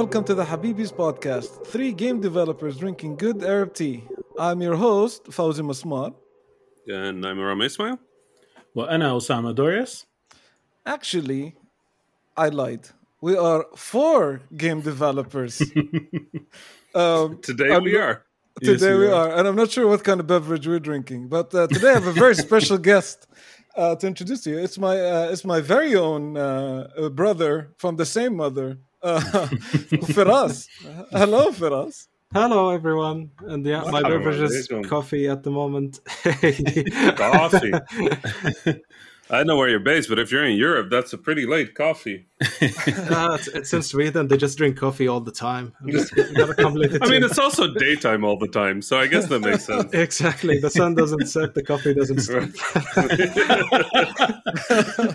welcome to the Habibis podcast, three game developers drinking good Arab tea. I'm your host, Fawzi Mesmar. And I'm Rami Ismail. Well, I'm Osama Dorias. Actually, I lied. We are four game developers. um, today I'm, we are. Today yes, we, we are. are. And I'm not sure what kind of beverage we're drinking, but uh, today I have a very special guest. Uh, to introduce you, it's my uh, it's my very own uh, brother from the same mother, uh, Feras. Hello, Feras. Hello, everyone. And yeah, my Hello, beverage is coffee at the moment. Coffee. I know where you're based, but if you're in Europe, that's a pretty late coffee. Uh, it's, it's in Sweden. They just drink coffee all the time. I'm just gotta come I mean, it's also daytime all the time, so I guess that makes sense. exactly. The sun doesn't set, the coffee doesn't stop.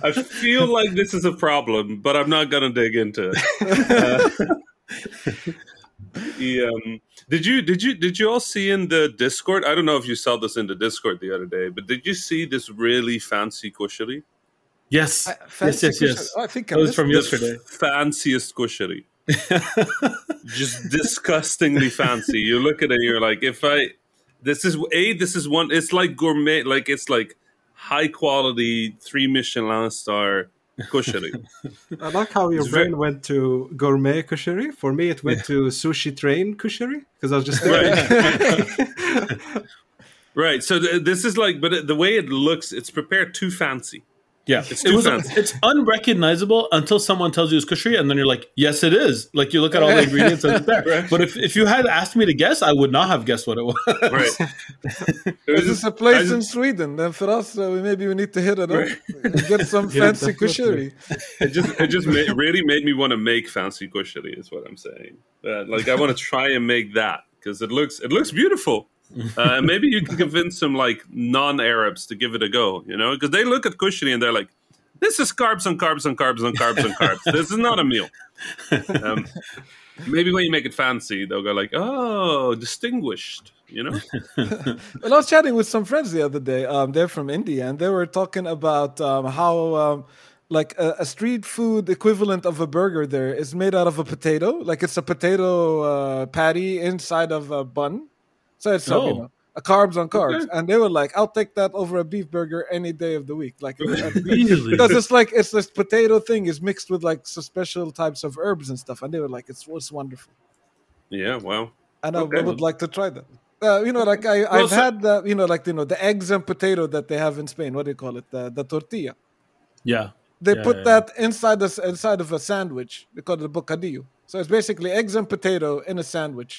I feel like this is a problem, but I'm not gonna dig into it. Uh, the, um, did you did you did you all see in the Discord? I don't know if you saw this in the Discord the other day, but did you see this really fancy kushari? Yes, I- yes, fancy yes, cushion. yes. Oh, I think I That was from it. yesterday. fanciest kushari. Just disgustingly fancy. You look at it, and you're like, if I, this is a, this is one. It's like gourmet, like it's like high quality three Michelin star kushari. I like how your It's very- brain went to gourmet kushari. For me, it went to sushi train kushari because I was just Right. right. So th- this is like, but the way it looks, it's prepared too fancy. Yeah, It's it was. fancy. It's unrecognizable until someone tells you it's kushari, and then you're like, "Yes, it is." Like you look at all the ingredients and it's there. Right. But if, if you had asked me to guess, I would not have guessed what it was. Right. Is this a place I in just- Sweden? Then for us, uh, maybe we need to hit it up and get some Yeah, fancy definitely. it just it just ma- really made me want to make fancy kushari is what i'm saying uh, like i want to try and make that because it looks it looks beautiful uh, and maybe you can convince some like non-arabs to give it a go you know because they look at kushari and they're like this is carbs and carbs and carbs and carbs and carbs this is not a meal um, maybe when you make it fancy they'll go like oh distinguished you know Well, I was chatting with some friends the other day. Um, they're from India, and they were talking about um, how um, like a, a street food equivalent of a burger there is made out of a potato. Like it's a potato uh, patty inside of a bun. So it's uh, you Oh. know, a carbs on carbs, Okay. and they were like, "I'll take that over a beef burger any day of the week." Like Really? because it's like it's this potato thing is mixed with like some special types of herbs and stuff, and they were like, "It's it's wonderful." yeah well and I, Okay. I would like to try that. Uh, you know, like I, Well, I've so- had the, you know, like you know, the eggs and potato that they have in Spain. What do you call it? The, the tortilla. yeah, They Yeah, put yeah, that inside the inside of a sandwich. They call it a bocadillo. So it's basically eggs and potato in a sandwich.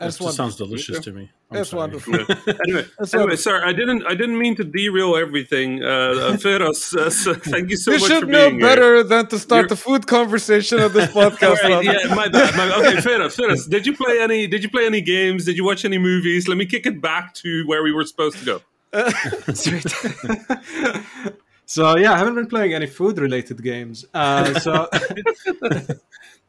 And that just sounds delicious to me. I'm It's sorry. wonderful. Yeah. anyway, That's anyway, what- sorry, I didn't, I didn't mean to derail everything. Uh, uh, Feras, uh, so thank you so you much should for know being here. better than to start You're- the food conversation of this podcast. All right, Ron. yeah, my bad. My, okay, Feras, Feras, did you play any? Did you play any games? Did you watch any movies? Let me kick it back to where we were supposed to go. Sweet. so yeah, I haven't been playing any food related games. Uh, so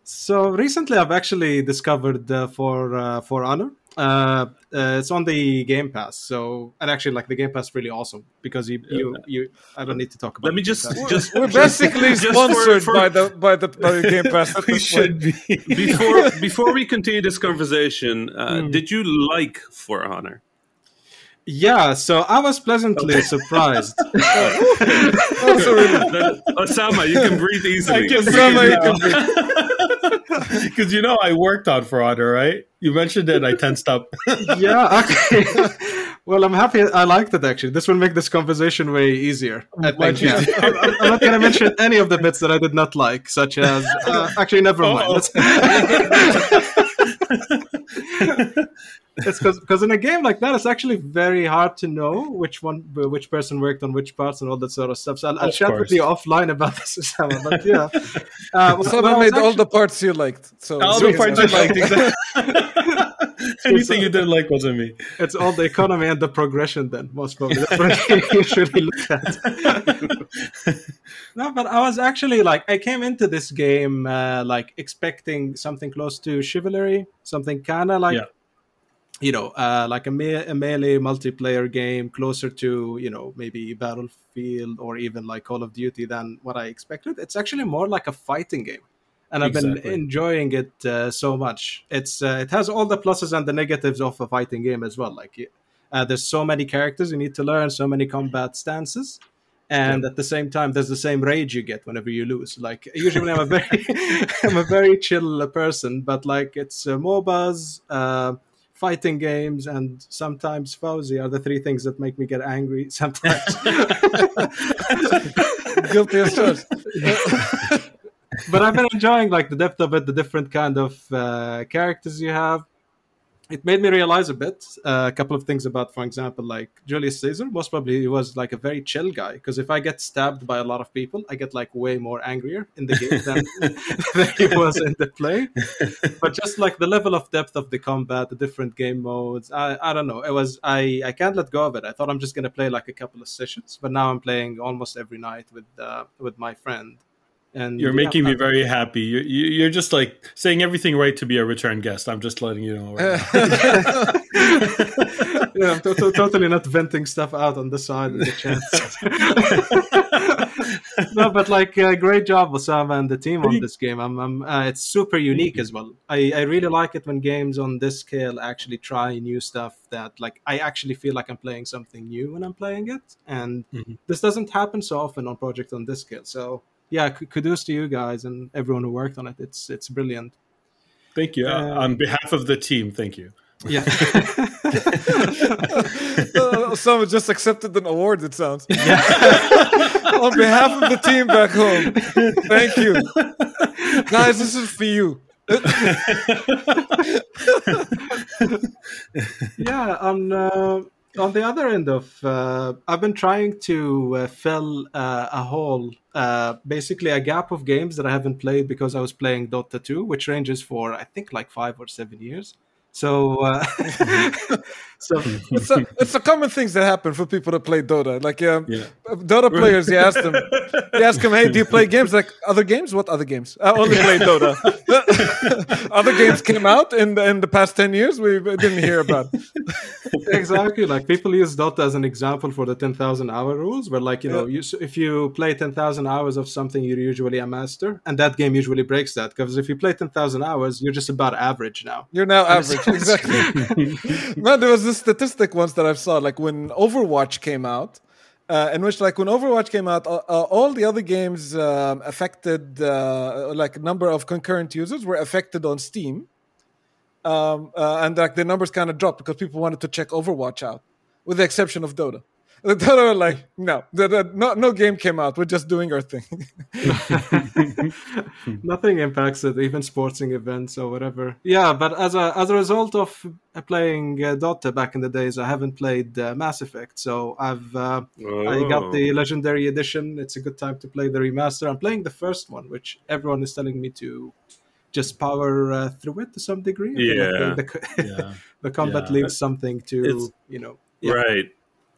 so recently, I've actually discovered uh, for uh, For Honor. Uh, uh, it's on the Game Pass. So and actually, like the Game Pass, is really awesome because you you, you I don't need to talk about. Let me just, Game Pass. just We're basically just sponsored for- by the by the by the Game Pass. at We should be. before before we continue this conversation. Uh, Hmm. Did you like For Honor? Yeah, so I was pleasantly surprised. Also Osama, you can breathe easily. I can Osama, you can Because you know I worked on For Honor, right? You mentioned it, I tensed up. yeah, okay. well, I'm happy. I liked it actually. This will make this conversation way easier. Yeah. I'm I'm- I'm not going to mention any of the bits that I did not like, such as uh, actually, never mind. Uh-oh. It's because in a game like that, it's actually very hard to know which one, which person worked on which parts and all that sort of stuff. So I'll, I'll Of chat with you offline about this, Osama. But yeah, uh, well, Someone well, I was made all the parts you liked. So All the parts you liked, exactly. Anything you didn't like wasn't me. it's all the economy and the progression then most probably that's what I usually look at no but i was actually like i came into this game uh, like expecting something close to chivalry something kind of like Yeah. You know uh, like a, me- a melee multiplayer game closer to you know maybe battlefield or even like call of duty than what i expected it's actually more like a fighting game and I've been enjoying it uh, so much. It's uh, it has all the pluses and the negatives of a fighting game as well. Like uh, there's so many characters you need to learn, so many combat stances, and at the same time, there's the same rage you get whenever you lose. Like usually, I'm a very I'm a very chill person, but like it's uh, MOBAs. Uh, Fighting games and sometimes Fawzi are the three things that make me get angry. Sometimes, Guilty as charged. but I've been enjoying like the depth of it, the different kind of uh, characters you have. It made me realize a bit uh, a couple of things about, for example, like Julius Caesar. Most probably he was like a very chill guy because if I get stabbed by a lot of people, I get like way more angrier in the game than, than he was in the play. But just like the level of depth of the combat, the different game modes, I, I don't know. It was I I can't let go of it. I thought I'm just gonna play like a couple of sessions, but now I'm playing almost every night with uh, with my friend. And You're yeah, making me very happy. You're, you're just like saying everything right to be a return guest. I'm just letting you know. Right yeah, I'm to- to- totally not venting stuff out on the side in the chat. no, but like, uh, great job, Osama and the team on this game. I'm, I'm, uh, it's super unique as well. I, I really like it when games on this scale actually try new stuff that, like, I actually feel like I'm playing something new when I'm playing it, and Mhm. this doesn't happen so often on projects on this scale. So, yeah, kudos to you guys and everyone who worked on it. It's, it's brilliant. Thank you. Uh, on behalf of the team, thank you. Yeah. Uh, Someone just accepted an award, it sounds. On behalf of the team back home, thank you. Guys, this is for you. yeah on uh, on the other end of uh, i've been trying to uh, fill uh, a hole uh, basically a gap of games that i haven't played because i was playing dota 2 which ranges for i think like five or seven years. So uh, so It's a, it's a common things that happen for people that play Dota. Like um, Yeah. Dota players, you ask them, you ask them, hey, do you play games? Like other games? What other games? I only play Dota. other games came out in the, in the past ten years. We didn't hear about. exactly like people use dota as an example for the 10000 hour rules where like you know you, if you play 10000 hours of something you're usually a master and that game usually breaks that because if you play 10000 hours you're just about average now You're now average, exactly. Man, there was this statistic once that I've saw, like when Overwatch came out, uh, in which, like, when Overwatch came out, uh, uh, all the other games um, affected, uh, like, number of concurrent users were affected on Steam, um, uh, and like the numbers kind of dropped because people wanted to check Overwatch out, with the exception of Dota. The Dota were like, no, the, the, no, no game came out. We're just doing our thing. nothing impacts it even sporting events or whatever yeah but as a as a result of uh, playing uh, dota back in the days i haven't played uh, mass effect so i've uh, i got the Oh. legendary edition it's a good time to play the remaster i'm playing the first one which everyone is telling me to just power uh, through it to some degree I like Yeah. the, the, Yeah. the combat Yeah. leaves something to It's- you know yeah. Right.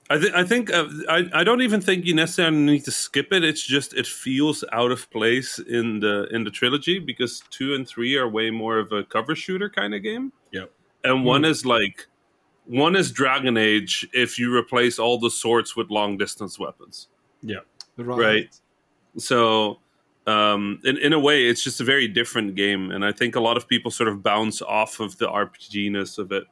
I think I think uh, I I don't even think you necessarily need to skip it. It's just it feels out of place in the in the trilogy because two and three are way more of a cover shooter kind of game. Yep. And one is like one is Dragon Age if you replace all the swords with long distance weapons. Yeah. Right. So um, in in a way, it's just a very different game, and I think a lot of people sort of bounce off of the RPG-ness of it.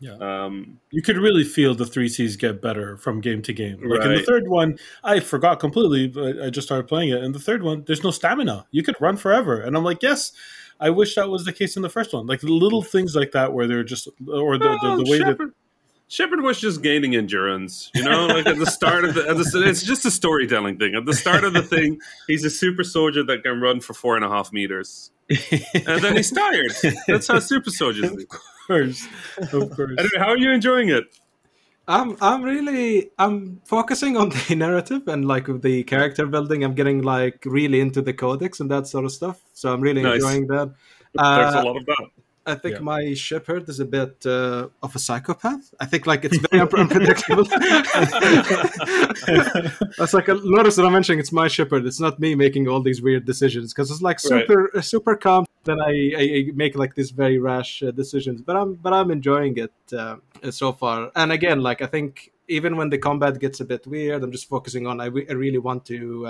Yeah. Um, You could really feel the three C's get better from game to game. Like in the third one, I forgot completely, but I just started playing it. And the third one, there's no stamina. You could run forever. And I'm like, yes, I wish that was the case in the first one. Like little things like that where they're just, or the, the, the way that. Shepard, was just gaining endurance, you know, like at the start of the, at the, it's just a storytelling thing. At the start of the thing, he's a super soldier that can run for four and a half meters, and then he's tired. That's how super soldiers do. Of course. Of course. Anyway, how are you enjoying it? I'm I'm really I'm focusing on the narrative and like the character building. I'm getting like really into the codex and that sort of stuff. So I'm really Nice. enjoying that. There's Uh, a lot of that. I think Yeah. my Shepard is a bit uh, of a psychopath. I think like it's very unpredictable. That's like a notice that I'm mentioning. It's my Shepard. It's not me making all these weird decisions because it's like Right. super uh, super calm. Then I, I, I make like these very rash uh, decisions. But I'm but I'm enjoying it uh, so far. And again, like I think even when the combat gets a bit weird, I'm just focusing on I, re- I really want to.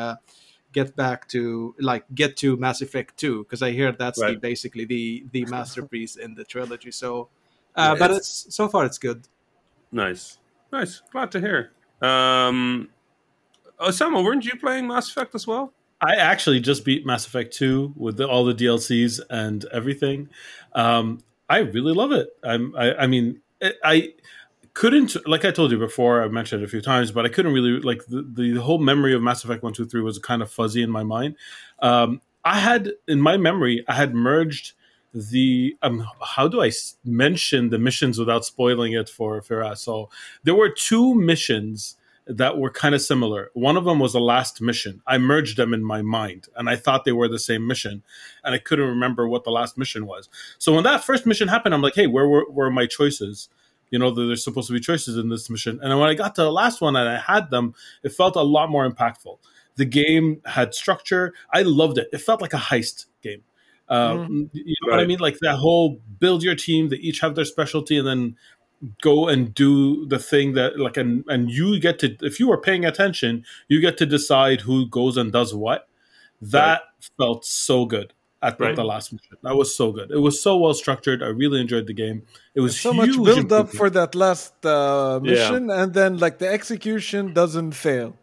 Get back to like get to Mass Effect 2 because I hear that's the, basically the the masterpiece in the trilogy. So, uh, Yeah, but it's- it's so far it's good. Nice, nice. Glad to hear. Um, Osama, weren't you playing Mass Effect as well? I actually just beat Mass Effect 2 with the, all the DLCs and everything. Um, I really love it. I'm, I, I mean, it, I couldn't, like I told you before, I've mentioned it a few times, but I couldn't really, like, the, the whole memory of Mass Effect 1, 2, 3 was kind of fuzzy in my mind. Um, I had, in my memory, I had merged the, um, how do I mention the missions without spoiling it for Feras? So there were two missions that were kind of similar. One of them was the last mission. I merged them in my mind and I thought they were the same mission and I couldn't remember what the last mission was. So when that first mission happened, I'm like, hey, where were, were my choices? You know, there's supposed to be choices in this mission. And when I got to the last one and I had them, it felt a lot more impactful. The game had structure. I loved it. It felt like a heist game. Um, You know what I mean? Like that whole build your team. They each have their specialty, and then go and do the thing that like and and you get to if you are paying attention you get to decide who goes and does what that felt so good at the, Right. the last mission that was so good it was so well structured i really enjoyed the game it was so much huge build up for that last uh, Yeah. mission, and then like the execution doesn't fail.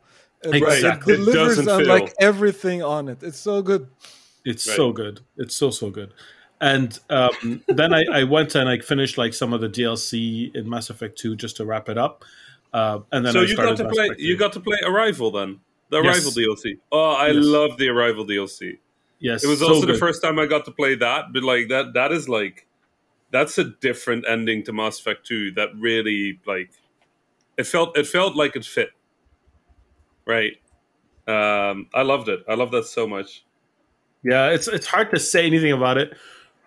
It, Exactly. it It delivers doesn't on fail. like everything on it. It's so good. It's Right. so good. It's so so good. And um, then I, I went and I finished like some of the DLC in Mass Effect Two just to wrap it up. Uh, and then so I you got to Mass play. You got to play Arrival then. The Yes. Arrival DLC. Oh, I Yes. love the Arrival DLC. Yes. It was so also the first time I got to play that, but like that that is like that's a different ending to Mass Effect 2 that really like it felt it felt like it fit. Right. Um I loved it. I love that so much. Yeah, it's it's hard to say anything about it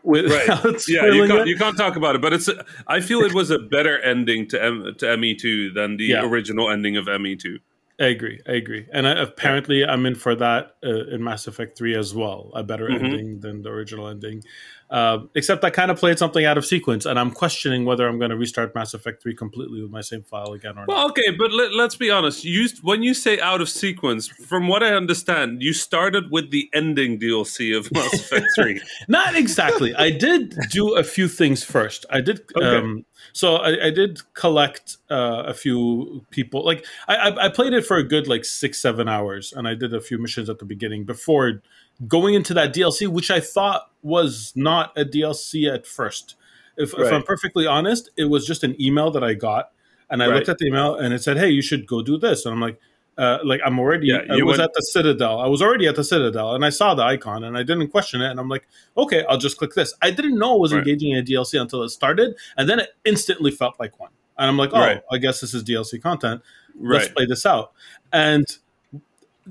Right. without Yeah, you can't it. you can't talk about it, but it's a, I feel it was a better ending to M, to ME2 than the Yeah. original ending of E ME2. I agree. I agree. And I, apparently, I'm in for that uh, in Mass Effect 3 as well. A better Mhm. ending than the original ending. Uh, except I kind of played something out of sequence, and I'm questioning whether I'm going to restart Mass Effect 3 completely with my same file again or not. Well, okay, but let, let's be honest. You when you say out of sequence, from what I understand, you started with the ending DLC of Mass Effect 3. Not exactly. I did do a few things first. I did. Okay. Um, so I, I did collect uh, a few people. Like I, I, played it for a good like six, seven hours, and I did a few missions at the beginning before going into that DLC, which I thought was not a DLC at first. If, if I'm perfectly honest, it was just an email that I got, and I Right. looked at the email, and it said, "Hey, you should go do this," and I'm like. Uh, like I'm already, Yeah, I was went- at the Citadel. I was already at the Citadel, and I saw the icon, and I didn't question it. And I'm like, okay, I'll just click this. I didn't know I was Right. engaging in a DLC until it started, and then it instantly felt like one. And I'm like, oh, Right. I guess this is DLC content. Let's play this out. And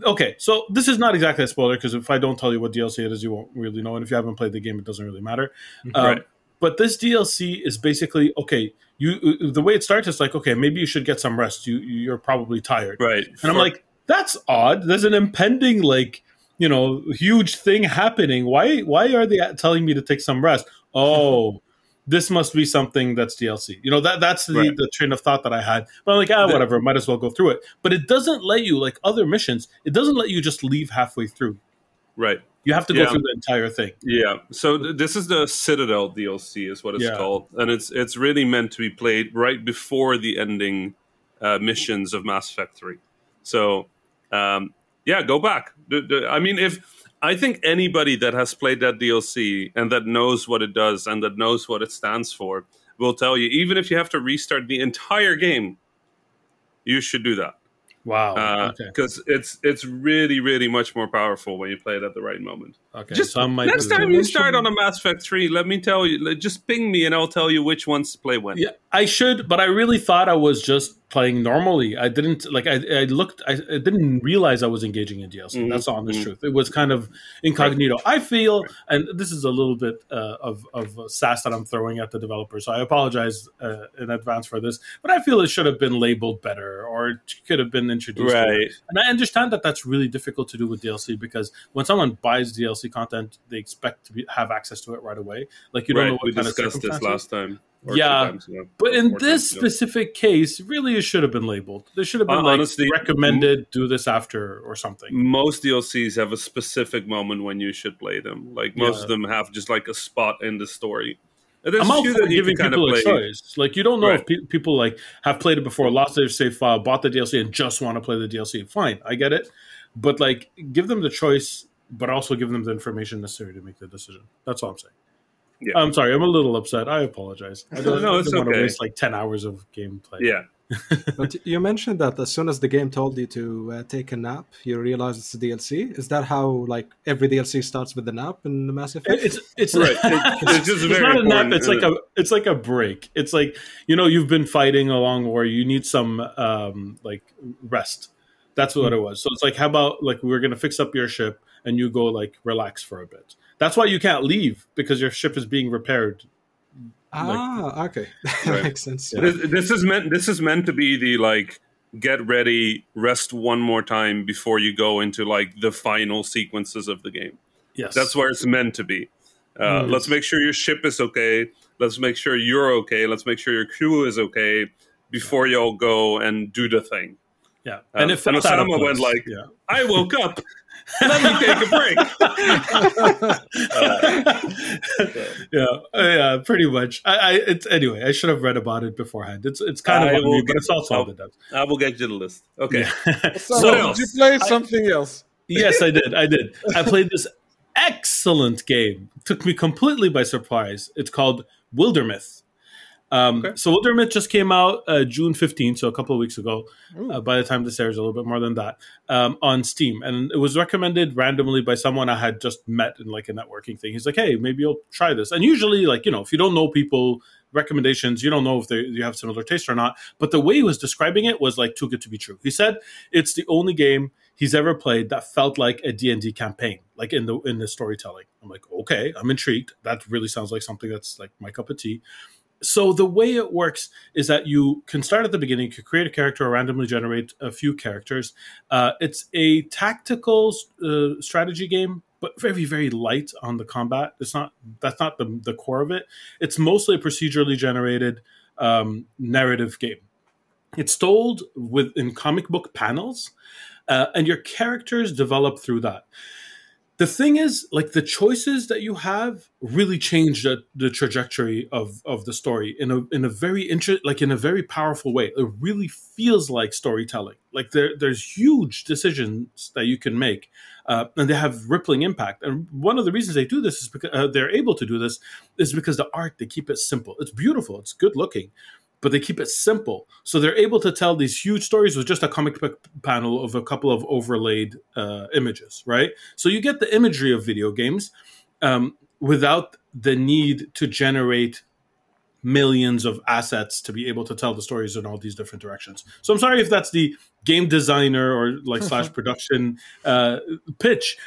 okay, so this is not exactly a spoiler because if I don't tell you what DLC it is, you won't really know. And if you haven't played the game, it doesn't really matter. Um, Right. But this DLC is basically okay. You the way it starts is like okay, maybe you should get some rest. You you're probably tired. Right. And I'm like, that's odd. There's an impending like you know huge thing happening. Why why are they telling me to take some rest? Oh, this must be something that's DLC. You know that that's the, Right. the train of thought that I had. But I'm like, ah, whatever. Might as well go through it. But it doesn't let you like other missions. It doesn't let you just leave halfway through. right. You have to Yeah. go through the entire thing. Yeah. So th- this is the Citadel DLC, is what it's Yeah. called, and it's it's really meant to be played right before the ending uh, missions of Mass Effect Three. So um, yeah, go back. D- d- I mean, if I think anybody that has played that DLC and that knows what it does and that knows what it stands for will tell you, even if you have to restart the entire game, you should do that Wow. okay. because it's it's really really much more powerful when you play it at the right moment. Okay. Just so Next time you start on a Mass Effect 3, let me tell you, just ping me and I'll tell you which ones to play when. Yeah, I should, but I really thought I was just playing normally. I didn't like. I, I looked. I, I didn't realize I was engaging in DLC. Mhm, That's the honest mhm. truth. It was kind of incognito. I feel, and this is a little bit uh, of of sass that I'm throwing at the developer. So I apologize uh, in advance for this. But I feel it should have been labeled better, or it could have been to it. Right. And I understand that that's really difficult to do with DLC because when someone buys DLC content, they expect to be, have access to it right away. Like you don't right. know what We kind of discussed this last time. or Yeah, times ago, But in this specific case, really, it should have been labeled. There should have been Uh, like honestly, recommended, do this after or something. most DLCs have a specific moment when you should play them. Like most Yeah. of them have just like a spot in the story. There's I'm all for giving of people a choice. Like you don't know if pe- people like have played it before, lost their save file, bought the DLC, and just want to play the DLC. Fine, I get it. But like, give them the choice, but also give them the information necessary to make the decision. That's all I'm saying. Yeah. I'm sorry. I'm a little upset. I apologize. I don't, No, I it's don't want to waste like ten hours of gameplay. Yeah, But you mentioned that as soon as the game told you to uh, take a nap, you realize it's a DLC. Is that how like every DLC starts with a nap in the Mass Effect? It's it's right. It- it's just it's very not a nap. It's like a it's like a break. It's like you know you've been fighting a long war. you need some um like rest. That's what it was. So it's like how about like we're gonna fix up your ship and you go like relax for a bit. That's why you can't leave because your ship is being repaired. Ah, okay, that Right. makes sense. this, this is meant. This is meant to be the like get ready, rest one more time before you go into like the final sequences of the game. Yes, That's where it's meant to be. Uh, Mm. Let's make sure your ship is okay. Let's make sure you're okay. Let's make sure your crew is okay before you all go and do the thing. yeah. Um, and it felt and Osama went like- yeah. I woke up. Let me take a break. yeah, uh, yeah, pretty much. I, I, it's anyway. I should have read about it beforehand. It's it's kind I of on me, but it's also I'll- on the depths. I will get you the list. Okay. Yeah. So, What did you play something else? yes, I did. I did. I played this excellent game. took me completely by surprise. It's called Wildermyth. Um, Okay. So Wildermyth just came out uh, June 15th, so a couple of weeks ago. Uh, by the time this airs, a little bit more than that um, on Steam, and it was recommended randomly by someone I had just met in like a networking thing. He's like, "Hey, maybe you'll try this." And usually, like you know, if you don't know people, recommendations, you don't know if they you have similar taste or not. But the way he was describing it was like too good to be true. He said it's the only game he's ever played that felt like a D&D campaign, like in the in the storytelling. I'm like, okay, I'm intrigued. That really sounds like something that's like my cup of tea. So the way it works is that you can start at the beginning, you can create a character or randomly generate a few characters. Uh, it's a tactical uh, strategy game, but very very light on the combat. It's not that's not the the core of it. It's mostly a procedurally generated um, narrative game. It's told within comic book panels, uh, and your characters develop through that. The thing is, like the choices that you have really change the, the trajectory of, of the story in a in a very inter- like in a very powerful way. It really feels like storytelling. Like there there's huge decisions that you can make, uh, and they have rippling impact. And one of the reasons they do this is because uh, they're able to do this is because the art they keep it simple. It's beautiful. It's good looking but they keep it simple. So they're able to tell these huge stories with just a comic book panel of a couple of overlaid uh, images, right? So you get the imagery of video games um, without the need to generate millions of assets to be able to tell the stories in all these different directions. So I'm sorry if that's the game designer or like slash production uh, pitch,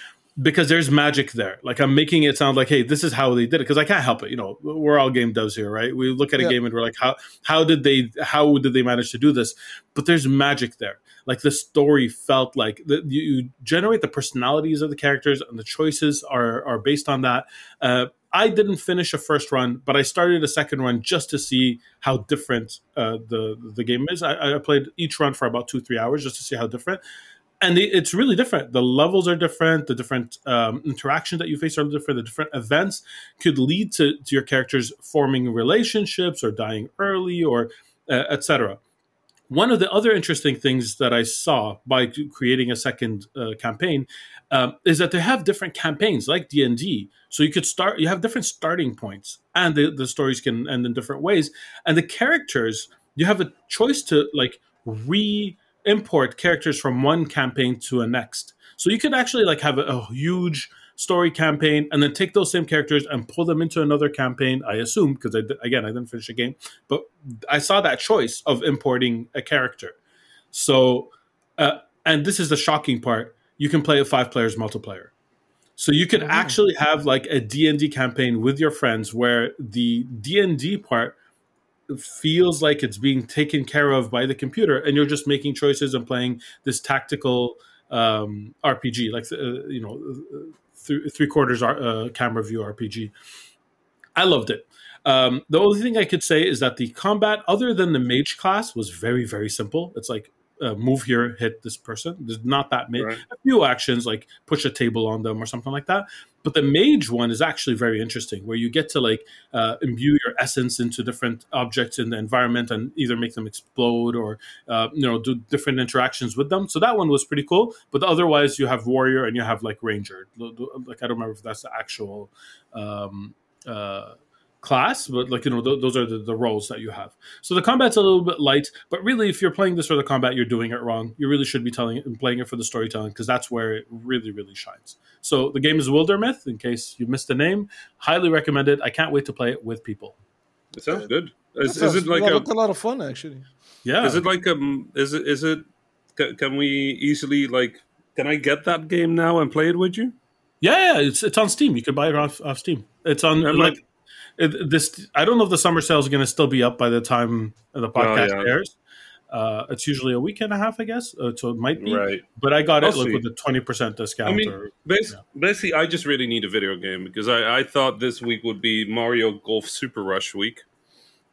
because there's magic there. Like I'm making it sound like, hey, this is how they did it. Because I can't help it. You know, we're all game devs here, right? We look at a Yeah. game and we're like, how how did they how did they manage to do this? But there's magic there. Like the story felt like the, you, generate the personalities of the characters and the choices are are based on that. Uh, I didn't finish a first run, but I started a second run just to see how different uh, the the game is. I, I played each run for about two three hours just to see how different and it- it's really different. The levels are different. The different um, interactions that you face are different. The different events could lead to, to your characters forming relationships or dying early or uh, etc. One of the other interesting things that I saw by creating a second uh, campaign um, is that they have different campaigns like D and D. So you could start. You have different starting points, and the, the stories can end in different ways. And the characters, you have a choice to like re import characters from one campaign to a next. So you could actually like have a, a huge story campaign and then take those same characters and pull them into another campaign. I assume because I again I didn't finish the game, but I saw that choice of importing a character. So, uh, and this is the shocking part: you can play a five players multiplayer. So you can Oh. actually have like a D and D campaign with your friends where the D and D part feels like it's being taken care of by the computer and you're just making choices and playing this tactical um, rpg like uh, you know th- three quarters uh, camera view rpg i loved it Um, the only thing I could say is that the combat, other than the mage class, was very very simple. It's like uh, move here, hit this person. There's not that many. Right. A few actions like push a table on them or something like that. But the mage one is actually very interesting, where you get to like uh, imbue your essence into different objects in the environment and either make them explode or uh, you know do different interactions with them. So that one was pretty cool. But otherwise, you have warrior and you have like ranger. Like I don't remember if that's the actual. Um, uh, class, but like you know, th- those are the, the roles that you have. So the combat's a little bit light, but really, if you're playing this for the combat, you're doing it wrong. You really should be telling it and playing it for the storytelling because that's where it really, really shines. So the game is Wildermyth. In case you missed the name, highly recommend it. I can't wait to play it with people. It sounds good. Is, That is it like a, a? lot, of fun actually? Yeah, Is it like um? Is it is it? ca- Can we easily like? Can I get that game now and play it with you? Yeah, yeah, it's it's on Steam. You can buy it off, off Steam. It's on I'm like like- it, this. I don't know if the summer sale is going to still be up by the time the podcast Oh, yeah. airs. Uh, it's usually a week and a half, I guess. Uh, so it might be. Right. But I got it I'll like see. with a twenty percent discount. I mean, or, bas- yeah. basically, I just really need a video game because I, I thought this week would be Mario Golf Super Rush week,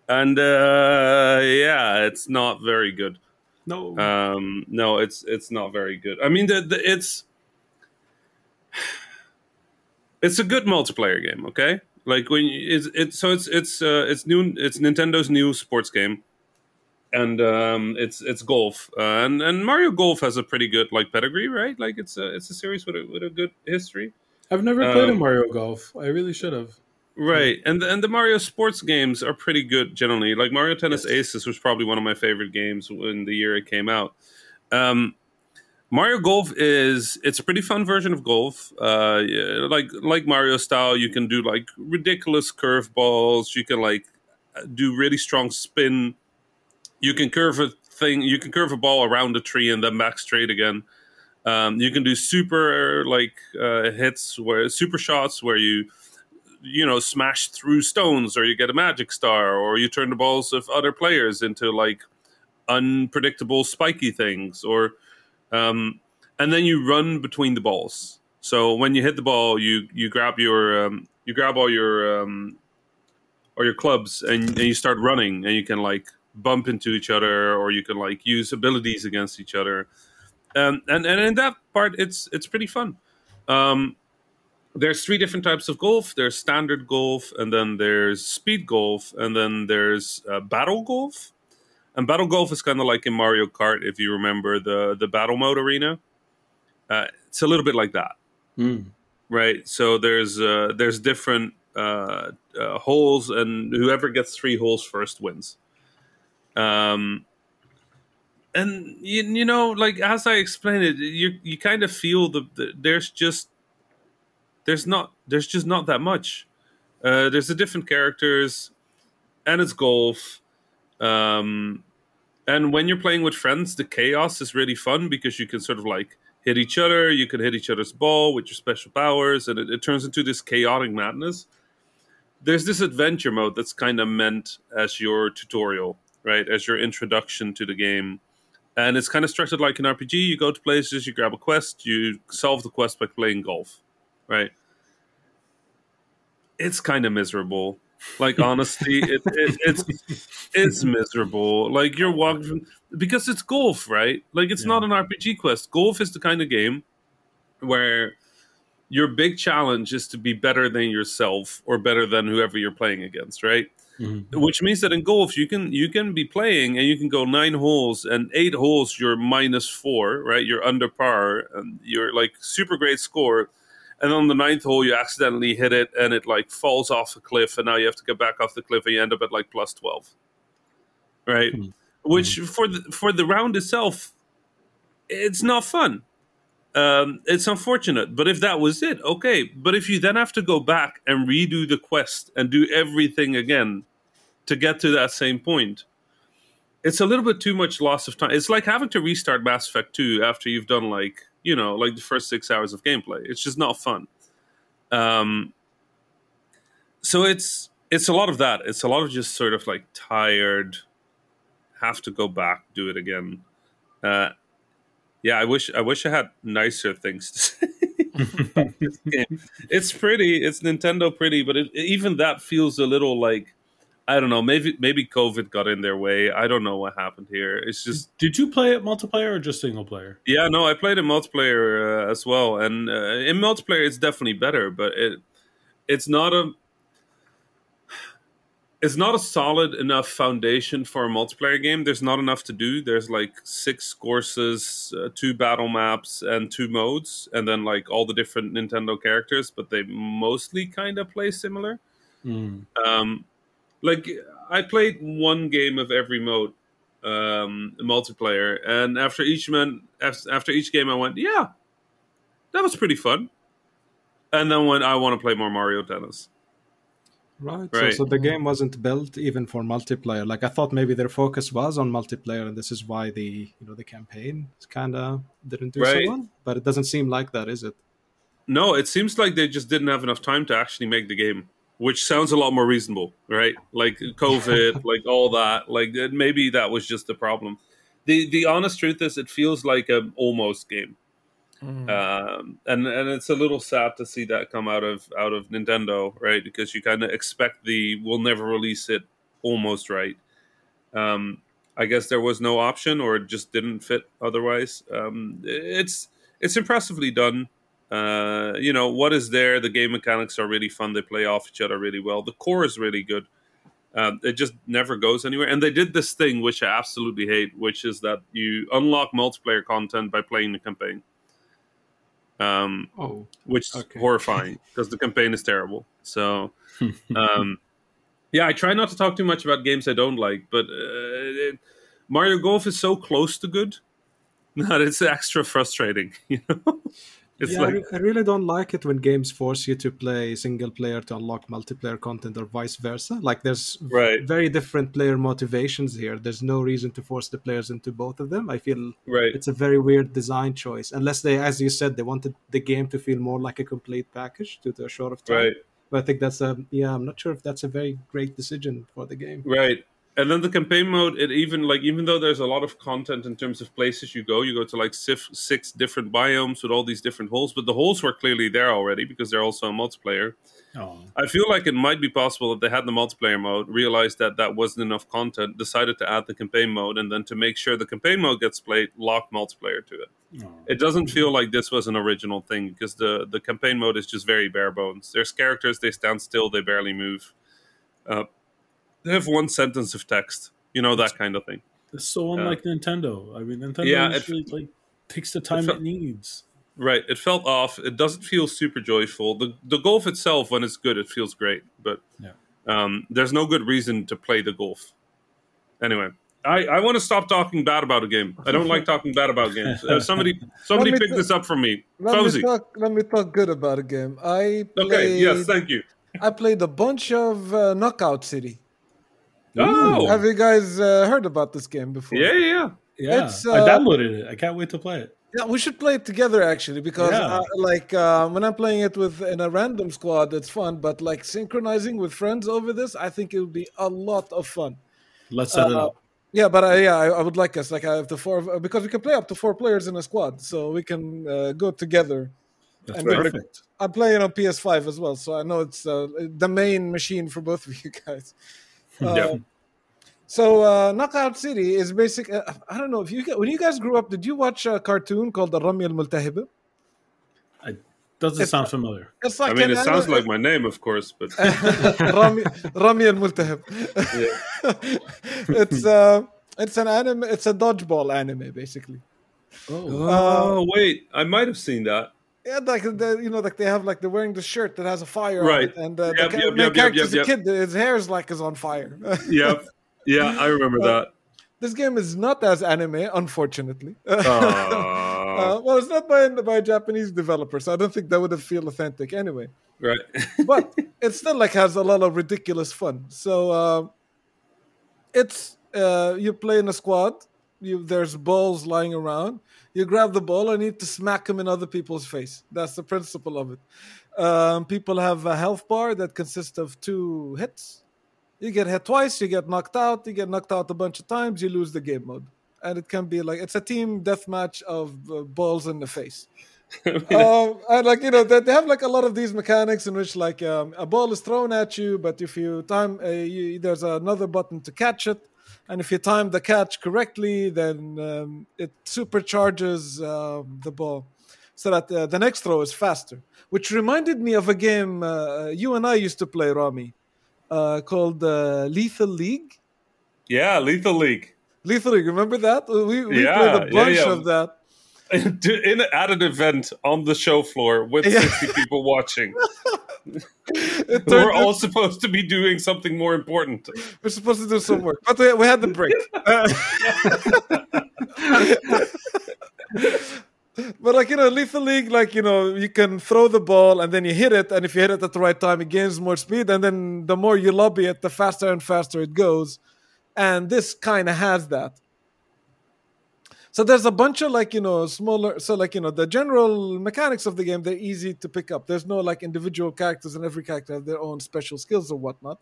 and uh, yeah, it's not very good. no, Um, no, it's it's not very good. I mean, the, the it's it's a good multiplayer game. Okay, like when you, it's it's so it's it's uh, it's new. It's Nintendo's new sports game, and um, it's it's golf. Uh, and and Mario Golf has a pretty good like pedigree, right? Like it's a it's a series with a with a good history. I've never played a um, Mario Golf. I really should have. Right, and the, and the Mario sports games are pretty good generally. Like Mario Tennis Aces was probably one of my favorite games in the year it came out. Um, Mario Golf is it's a pretty fun version of golf. Uh, like like Mario style, you can do like ridiculous curveballs. You can like do really strong spin. You can curve a thing. You can curve a ball around a tree and then back straight again. Um, you can do super like uh, hits where super shots where you you know smash through stones or you get a magic star or you turn the balls of other players into like unpredictable spiky things or um, and then you run between the balls. So when you hit the ball you you grab your um, you grab all your um, or your clubs and, and you start running and you can like bump into each other or you can like use abilities against each other. Um, and and in that part it's it's pretty fun. Um, there's three different types of golf. There's standard golf and then there's speed golf and then there's uh, battle golf and battle golf is kind of like in mario kart if you remember the the battle mode arena. Uh, it's a little bit like that. Mm. right? So there's uh, there's different uh, uh, holes and whoever gets three holes first wins. Um and you, you know like as i explained it you you kind of feel the, the there's just there's not there's just not that much. Uh there's the different characters and it's golf. Um and when you're playing with friends the chaos is really fun because you can sort of like hit each other you can hit each other's ball with your special powers and it, it turns into this chaotic madness. There's this adventure mode that's kind of meant as your tutorial right? As your introduction to the game. And it's kind of structured like an rpg you go to places you grab a quest you solve the quest by playing golf right? It's kind of miserable like honestly it, it, it's it's miserable. Like you're walking from, because it's golf right? Like it's not an rpg quest. Golf is the kind of game where your big challenge is to be better than yourself or better than whoever you're playing against right? Mhm. which means that in golf you can you can be playing and you can go nine holes and eight holes you're minus four right? You're under par and you're like super great score and on the ninth hole you accidentally hit it and it like falls off a cliff and now you have to get back off the cliff and you end up at like plus 12 right Mhm. which for the for the round itself it's not fun um, it's unfortunate, but if that was it, okay. But if you then have to go back and redo the quest and do everything again to get to that same point, it's a little bit too much loss of time. It's like having to restart Mass Effect 2 after you've done like, you know, like the first six hours of gameplay. It's just not fun. Um, so it's it's a lot of that. It's a lot of just sort of like tired, have to go back, do it again. Uh, yeah, I wish I wish I had nicer things to say. It's pretty. It's Nintendo pretty, but it, even that feels a little like I don't know. Maybe maybe COVID got in their way. I don't know what happened here. It's just Did you play it multiplayer or just single player? yeah. No, I played in multiplayer uh, as well, and uh, in multiplayer it's definitely better, but it it's not a it's not a solid enough foundation for a multiplayer game. There's not enough to do. There's like six courses, uh, two battle maps, and two modes, and then like all the different Nintendo characters, but they mostly kind of play similar. Mm. Um, like I played one game of every mode um, multiplayer, and after each man after each game, I went, yeah, that was pretty fun. And then when I want to play more Mario Tennis, Right. Right. So, so the game wasn't built even for multiplayer. Like I thought maybe their focus was on multiplayer, and this is why the you know the campaign kind of didn't do Right. so well. But it doesn't seem like that, is it? no, it seems like they just didn't have enough time to actually make the game, which sounds a lot more reasonable, right? Like COVID, like all that, like uh, maybe that was just the problem. the The honest truth is, it feels like an almost game. Mm. um, and and it's a little sad to see that come out of out of Nintendo, right? Because you kind of expect the we'll never release it almost right. Um, I guess there was no option, or it just didn't fit otherwise. Um, it's it's impressively done. Uh, you know what is there? The game mechanics are really fun. They play off each other really well. The core is really good. Um, it just never goes anywhere. And they did this thing which I absolutely hate, which is that you unlock multiplayer content by playing the campaign um, Oh, which is Okay. horrifying because the campaign is terrible. So, um, yeah, I try not to talk too much about games I don't like, but uh, it, Mario Golf is so close to good that it's extra frustrating. You know, it's yeah, I re- I really don't like it when games force you to play single player to unlock multiplayer content or vice versa. Like there's Right. very different player motivations here. There's no reason to force the players into both of them. I feel right, it's a very weird design choice, unless they, as you said, they wanted the game to feel more like a complete package due to a short of time. right, But I think that's a yeah. I'm not sure if that's a very great decision for the game. right. And then the campaign mode, it even like even though there's a lot of content in terms of places you go, you go to like six different biomes with all these different holes, but the holes were clearly there already because they're also a multiplayer. Oh. I feel like it might be possible if they had the multiplayer mode, realized that that wasn't enough content, decided to add the campaign mode, and then to make sure the campaign mode gets played, lock multiplayer to it. Oh. It doesn't feel like this was an original thing because the the campaign mode is just very bare bones. There's characters, they stand still, they barely move. Uh, they have one sentence of text, you know that kind of thing. It's so unlike Nintendo. I mean, Nintendo Yeah, usually like takes the time felt- it needs. Right. It felt off. It doesn't feel super joyful. The the golf itself, when it's good, it feels great. But Yeah. um, there's no good reason to play the golf. Anyway, I, I want to stop talking bad about a game. I don't like talking bad about games. Uh, somebody somebody Let me pick t- this up for me. Let me talk. Let me talk good about a game. I played. Okay. Yes. Thank you. I played a bunch of uh, Knockout City. Oh. Have you guys uh, heard about this game before? Yeah. Yeah. yeah. Yeah, It's, I uh, downloaded it. I can't wait to play it. Yeah, we should play it together actually because Yeah. uh, like uh, when I'm playing it with in a random squad, it's fun. But like synchronizing with friends over this, I think it would be a lot of fun. Let's set it Uh, up. Yeah, but uh, yeah, I, I would like us like I have the four because we can play up to four players in a squad, so we can uh, go together. That's and perfect. I'm playing on PS5 as well, so I know it's uh, the main machine for both of you guys. Uh, Yeah. So uh, Knockout City is basic. Uh, I don't know if you when you guys grew up, did you watch a cartoon called the Rami Al Multahiba? Doesn't it's- sound familiar. It's like I mean, an it sounds anime- like my name, of course, but Rami Rami Al Multahib. it's uh, it's an anime. It's a dodgeball anime, basically. Oh, oh wait, I might have seen that. Yeah, like the, you know, like they have like they're wearing the shirt that has a fire Right. on it, and uh, Yep, the yep, main yep, character's yep, a kid. His hair is like is on fire. Yep. Yeah, I remember that. this game is not as anime, unfortunately. Uh, well, it's not by by a Japanese developer, so I don't think that would have feel authentic anyway. right. But it still like has a lot of ridiculous fun. So uh, it's uh, you play in a squad. You there's balls lying around. You grab the ball and you need to smack them in other people's face. That's the principle of it. Um, people have a health bar that consists of two hits. You get hit twice, you get knocked out. You get knocked out a bunch of times, you lose the game mode. And it can be like it's a team deathmatch of uh, balls in the face. um, and like you know, they, they have like a lot of these mechanics in which like um, a ball is thrown at you, but if you time, uh, you, there's another button to catch it, and if you time the catch correctly, then um, it supercharges uh, the ball so that uh, the next throw is faster. Which reminded me of a game uh, you and I used to play, Rami, uh, called uh, Lethal League. Yeah, Lethal League. Lethal League, remember that? We, we Yeah, played a yeah, bunch yeah. of that. in at an event on the show floor with Yeah. 60 people watching. We're all supposed to be doing something more important. We're supposed to do some work, but we, we had the break. Uh, but like you know, lethal league, like you know, you can throw the ball and then you hit it, and if you hit it at the right time, it gains more speed, and then the more you lobby it, the faster and faster it goes. And this kind of has that. So there's a bunch of like you know smaller. So like you know the general mechanics of the game, they're easy to pick up. There's no like individual characters, and every character have their own special skills or whatnot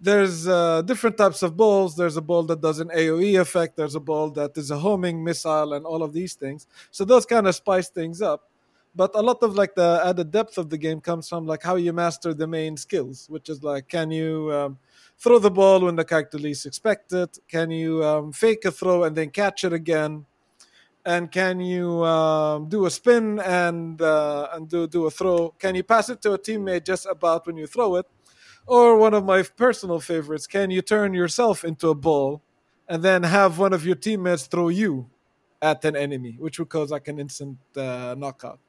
there's uh, different types of balls. There's a ball that does an AOE effect. There's a ball that is a homing missile, and all of these things. So those kind of spice things up. But a lot of like the added depth of the game comes from like how you master the main skills, which is like can you um, throw the ball when the character least expect it? Can you um, fake a throw and then catch it again? And can you um, do a spin and uh, and do do a throw? Can you pass it to a teammate just about when you throw it? Or one of my personal favorites, can you turn yourself into a ball and then have one of your teammates throw you at an enemy, which would cause like an instant uh, knockout?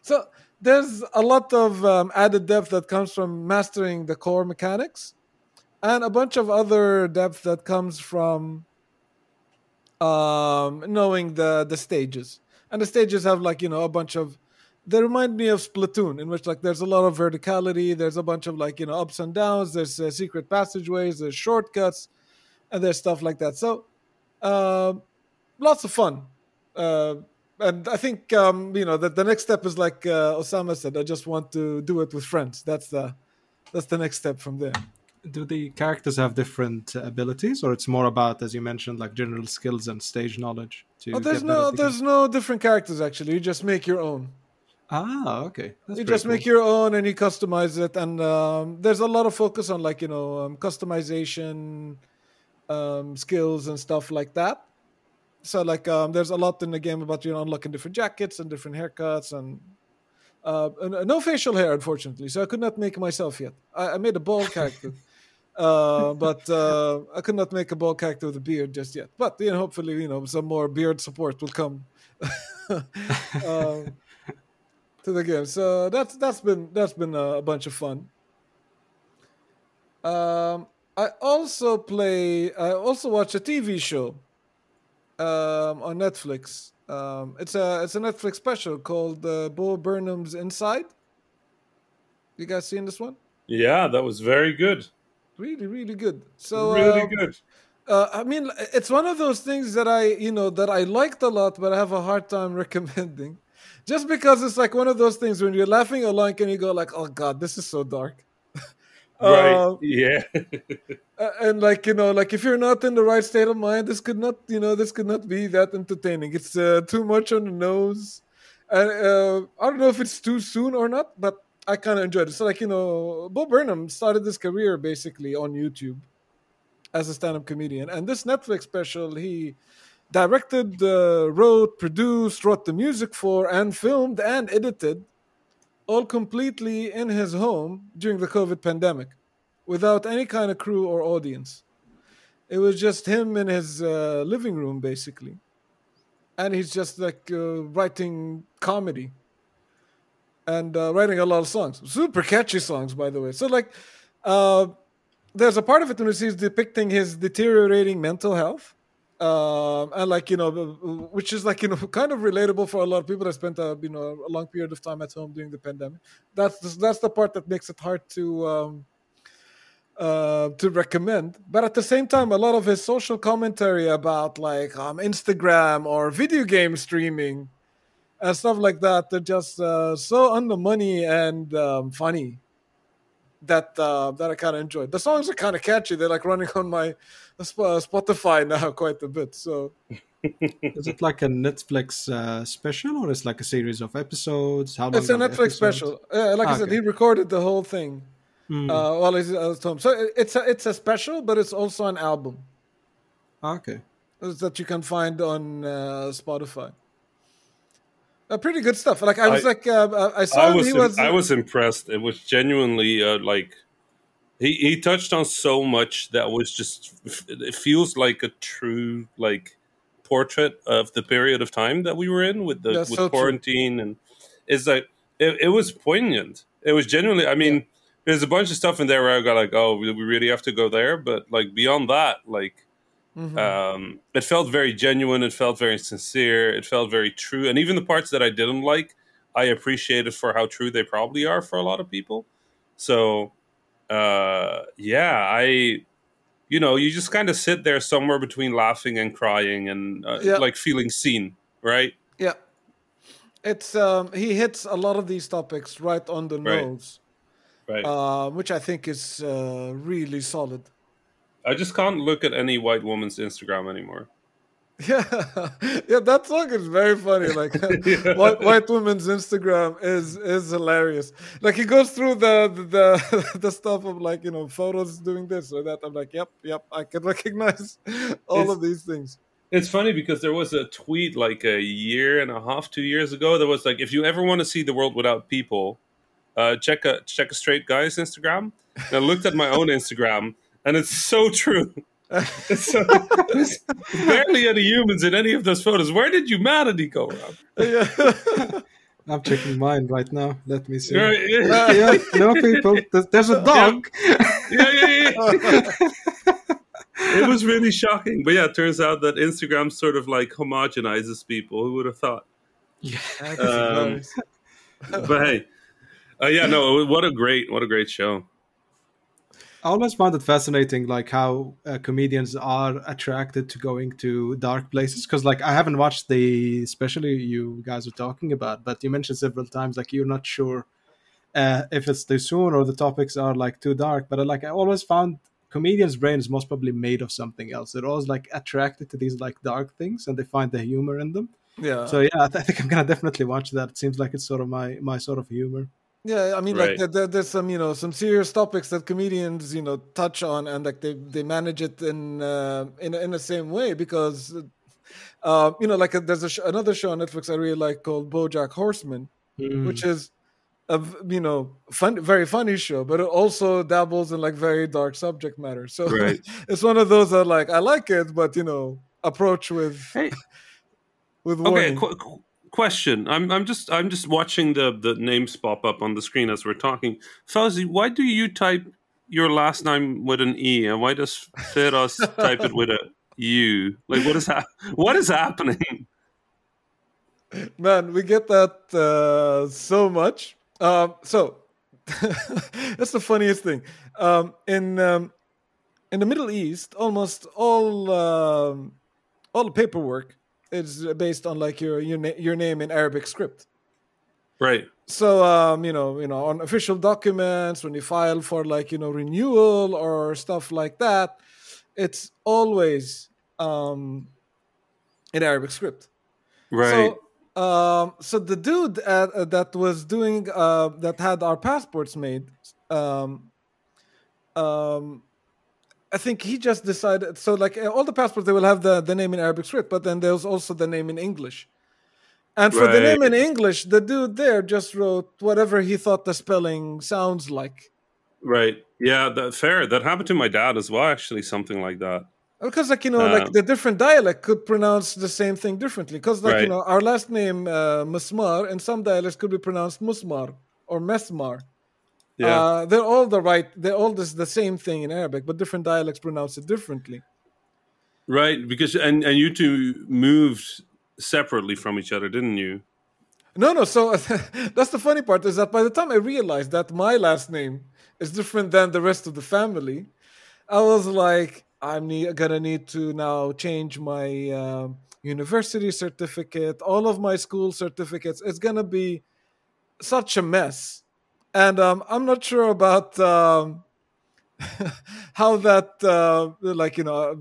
So there's a lot of um, added depth that comes from mastering the core mechanics, and a bunch of other depth that comes from um, knowing the the stages. And the stages have like you know a bunch of they remind me of Splatoon, in which like there's a lot of verticality. There's a bunch of like you know ups and downs. There's uh, secret passageways. There's shortcuts, and there's stuff like that. So, um, lots of fun. Uh, and I think um, you know that the next step is like uh, Osama said. I just want to do it with friends. That's the that's the next step from there. Do the characters have different uh, abilities, or it's more about, as you mentioned, like general skills and stage knowledge? To Oh, there's no at the game? there's no different characters actually. You just make your own. ah okay. That's you just make your own and you customize it and um, there's a lot of focus on like you know um, customization um, skills and stuff like that so like um, there's a lot in the game about you know unlocking different jackets and different haircuts and uh, no facial hair unfortunately so i could not make myself yet i, I made a bald character uh, but uh, i could not make a bald character with a beard just yet but you know hopefully you know some more beard support will come um, to the game. So that's that's been that's been a, bunch of fun. Um, I also play. I also watch a TV show um, on Netflix. Um, it's a it's a Netflix special called uh, Bo Burnham's Inside. You guys seen this one? Yeah, that was very good. Really, really good. So really um, good. Uh, I mean, it's one of those things that I, you know, that I liked a lot, but I have a hard time recommending, just because it's like one of those things when you're laughing along and you go like, "Oh God, this is so dark," Right. Uh, yeah. and like you know, like if you're not in the right state of mind, this could not, you know, this could not be that entertaining. It's uh, too much on the nose, and uh, I don't know if it's too soon or not, but I kind of enjoyed it. So like you know, Bo Burnham started this career basically on YouTube as a stand-up comedian, and this Netflix special he directed, uh, wrote, produced, wrote the music for, and filmed and edited, all completely in his home during the COVID pandemic, without any kind of crew or audience. It was just him in his uh, living room, basically, and he's just like uh, writing comedy and uh, writing a lot of songs, super catchy songs, by the way. So like. Uh, there's a part of it which he's depicting his deteriorating mental health um, and like you know which is like you know kind of relatable for a lot of people that spent a you know a long period of time at home during the pandemic that's that's the part that makes it hard to um, uh, to recommend but at the same time a lot of his social commentary about like um, instagram or video game streaming and stuff like that they're just uh, so on the money and um, funny that uh, that I kind of enjoyed. The songs are kind of catchy. They're like running on my Spotify now quite a bit. So Is it like a Netflix uh, special or is it like a series of episodes? How long It's a Netflix episodes? special. Uh, like I said, Okay. he recorded the whole thing Hmm. uh, while he's at home. So it's a it's a special, but it's also an album okay. that you can find on uh, Spotify. Uh, pretty good stuff. Like I was I- like, uh, I saw I was He was. I was impressed. It was genuinely uh, like he he touched on so much that was just it feels like a true like portrait of the period of time that we were in with the That's with so true. quarantine and it's like it, it was poignant. It was genuinely. I mean, there's a bunch of stuff in there where I got like, oh, we really have to go there. But like beyond that, like Mhm. um, it felt very genuine. It felt very sincere. It felt very true. And even the parts that I didn't like, I appreciated for how true they probably are for a lot of people. So, uh, yeah, I, you know, you just kind of sit there somewhere between laughing and crying and uh, Yeah. like feeling seen, right? Yeah. It's um he hits a lot of these topics right on the Right. nose, Right. uh, which I think is uh, really solid. I just can't look at any white woman's Instagram anymore. Yeah, yeah, that song is very funny. Like white, white woman's Instagram is is hilarious. Like he goes through the the the, stuff of like you know photos doing this or that. I'm like, yep, yep, I can recognize all It's- of these things. It's funny because there was a tweet like a year and a half, two years ago that was like, if you ever want to see the world without people, uh, check a check a straight guy's Instagram. And I looked at my own Instagram, and it's so true. It's so, there's barely any humans in any of those photos. Where did humanity go, Rob? yeah. I'm checking mine right now. Let me see. Right, yeah, Uh, yeah, no people. There's, there's a dog. yeah, yeah, yeah. It was really shocking, but yeah, it turns out that Instagram sort of like homogenizes people. Who would have thought? That's Um. But hey, uh, yeah, no, what a great, what a great show. I always found it fascinating, like how uh, comedians are attracted to going to dark places. Because, like, I haven't watched the, especially you guys are talking about, but you mentioned several times, like, you're not sure uh, if it's too soon or the topics are like too dark. But like, I always found comedians' brain is most probably made of something else. They're always like attracted to these like dark things, and they find the humor in them. Yeah. So yeah, I, th- I think I'm gonna definitely watch that. It seems like it's sort of my my sort of humor. Yeah, I mean, Right. like there, there, there's some, you know, some serious topics that comedians, you know, touch on, and like they they manage it in uh, in in the same way because, uh, you know, like uh, there's a sh- another show on Netflix I really like called BoJack Horseman, Hmm. which is a you know fun, very funny show, but it also dabbles in like very dark subject matter. So Right. it's one of those that like I like it, but you know, approach with Hey. with Okay, warning. qu- question. I'm I'm just I'm just watching the the names pop up on the screen as we're talking. Fawzi, why do you type your last name with an e, and why does Feras type it with a u? Like, what is ha- what is happening? Man, we get that uh, so much. Um, so that's the funniest thing. Um, in um, in the Middle East, almost all um, all the paperwork is based on like your your, na- your name in Arabic script. Right. So um, you know, you know, on official documents, when you file for like you know renewal or stuff like that, it's always um, in Arabic script. Right. So, um, so the dude uh, uh, that was doing uh, that had our passports made, um, um, I think he just decided. So, like uh, all the passports, they will have the the name in Arabic script, but then there's also the name in English. And for the name in English, the dude there just wrote whatever he thought the spelling sounds like. right. Yeah. That, fair. That happened to my dad as well. Actually, something like that. Because, like you know, Uh, like the different dialect could pronounce the same thing differently. Because, like you know, our last name uh, Musmar in some dialects could be pronounced Musmar or Mesmar. Yeah. Uh, they're all the right. They're all this, the same thing in Arabic, but different dialects pronounce it differently. right. Because and and you two moved separately from each other, didn't you? No, no. So that's the funny part is that by the time I realized that my last name is different than the rest of the family, I was like, I'm ne- gonna need to now change my um, university certificate, all of my school certificates. It's gonna be such a mess, and um, I'm not sure about um, how that uh, like you know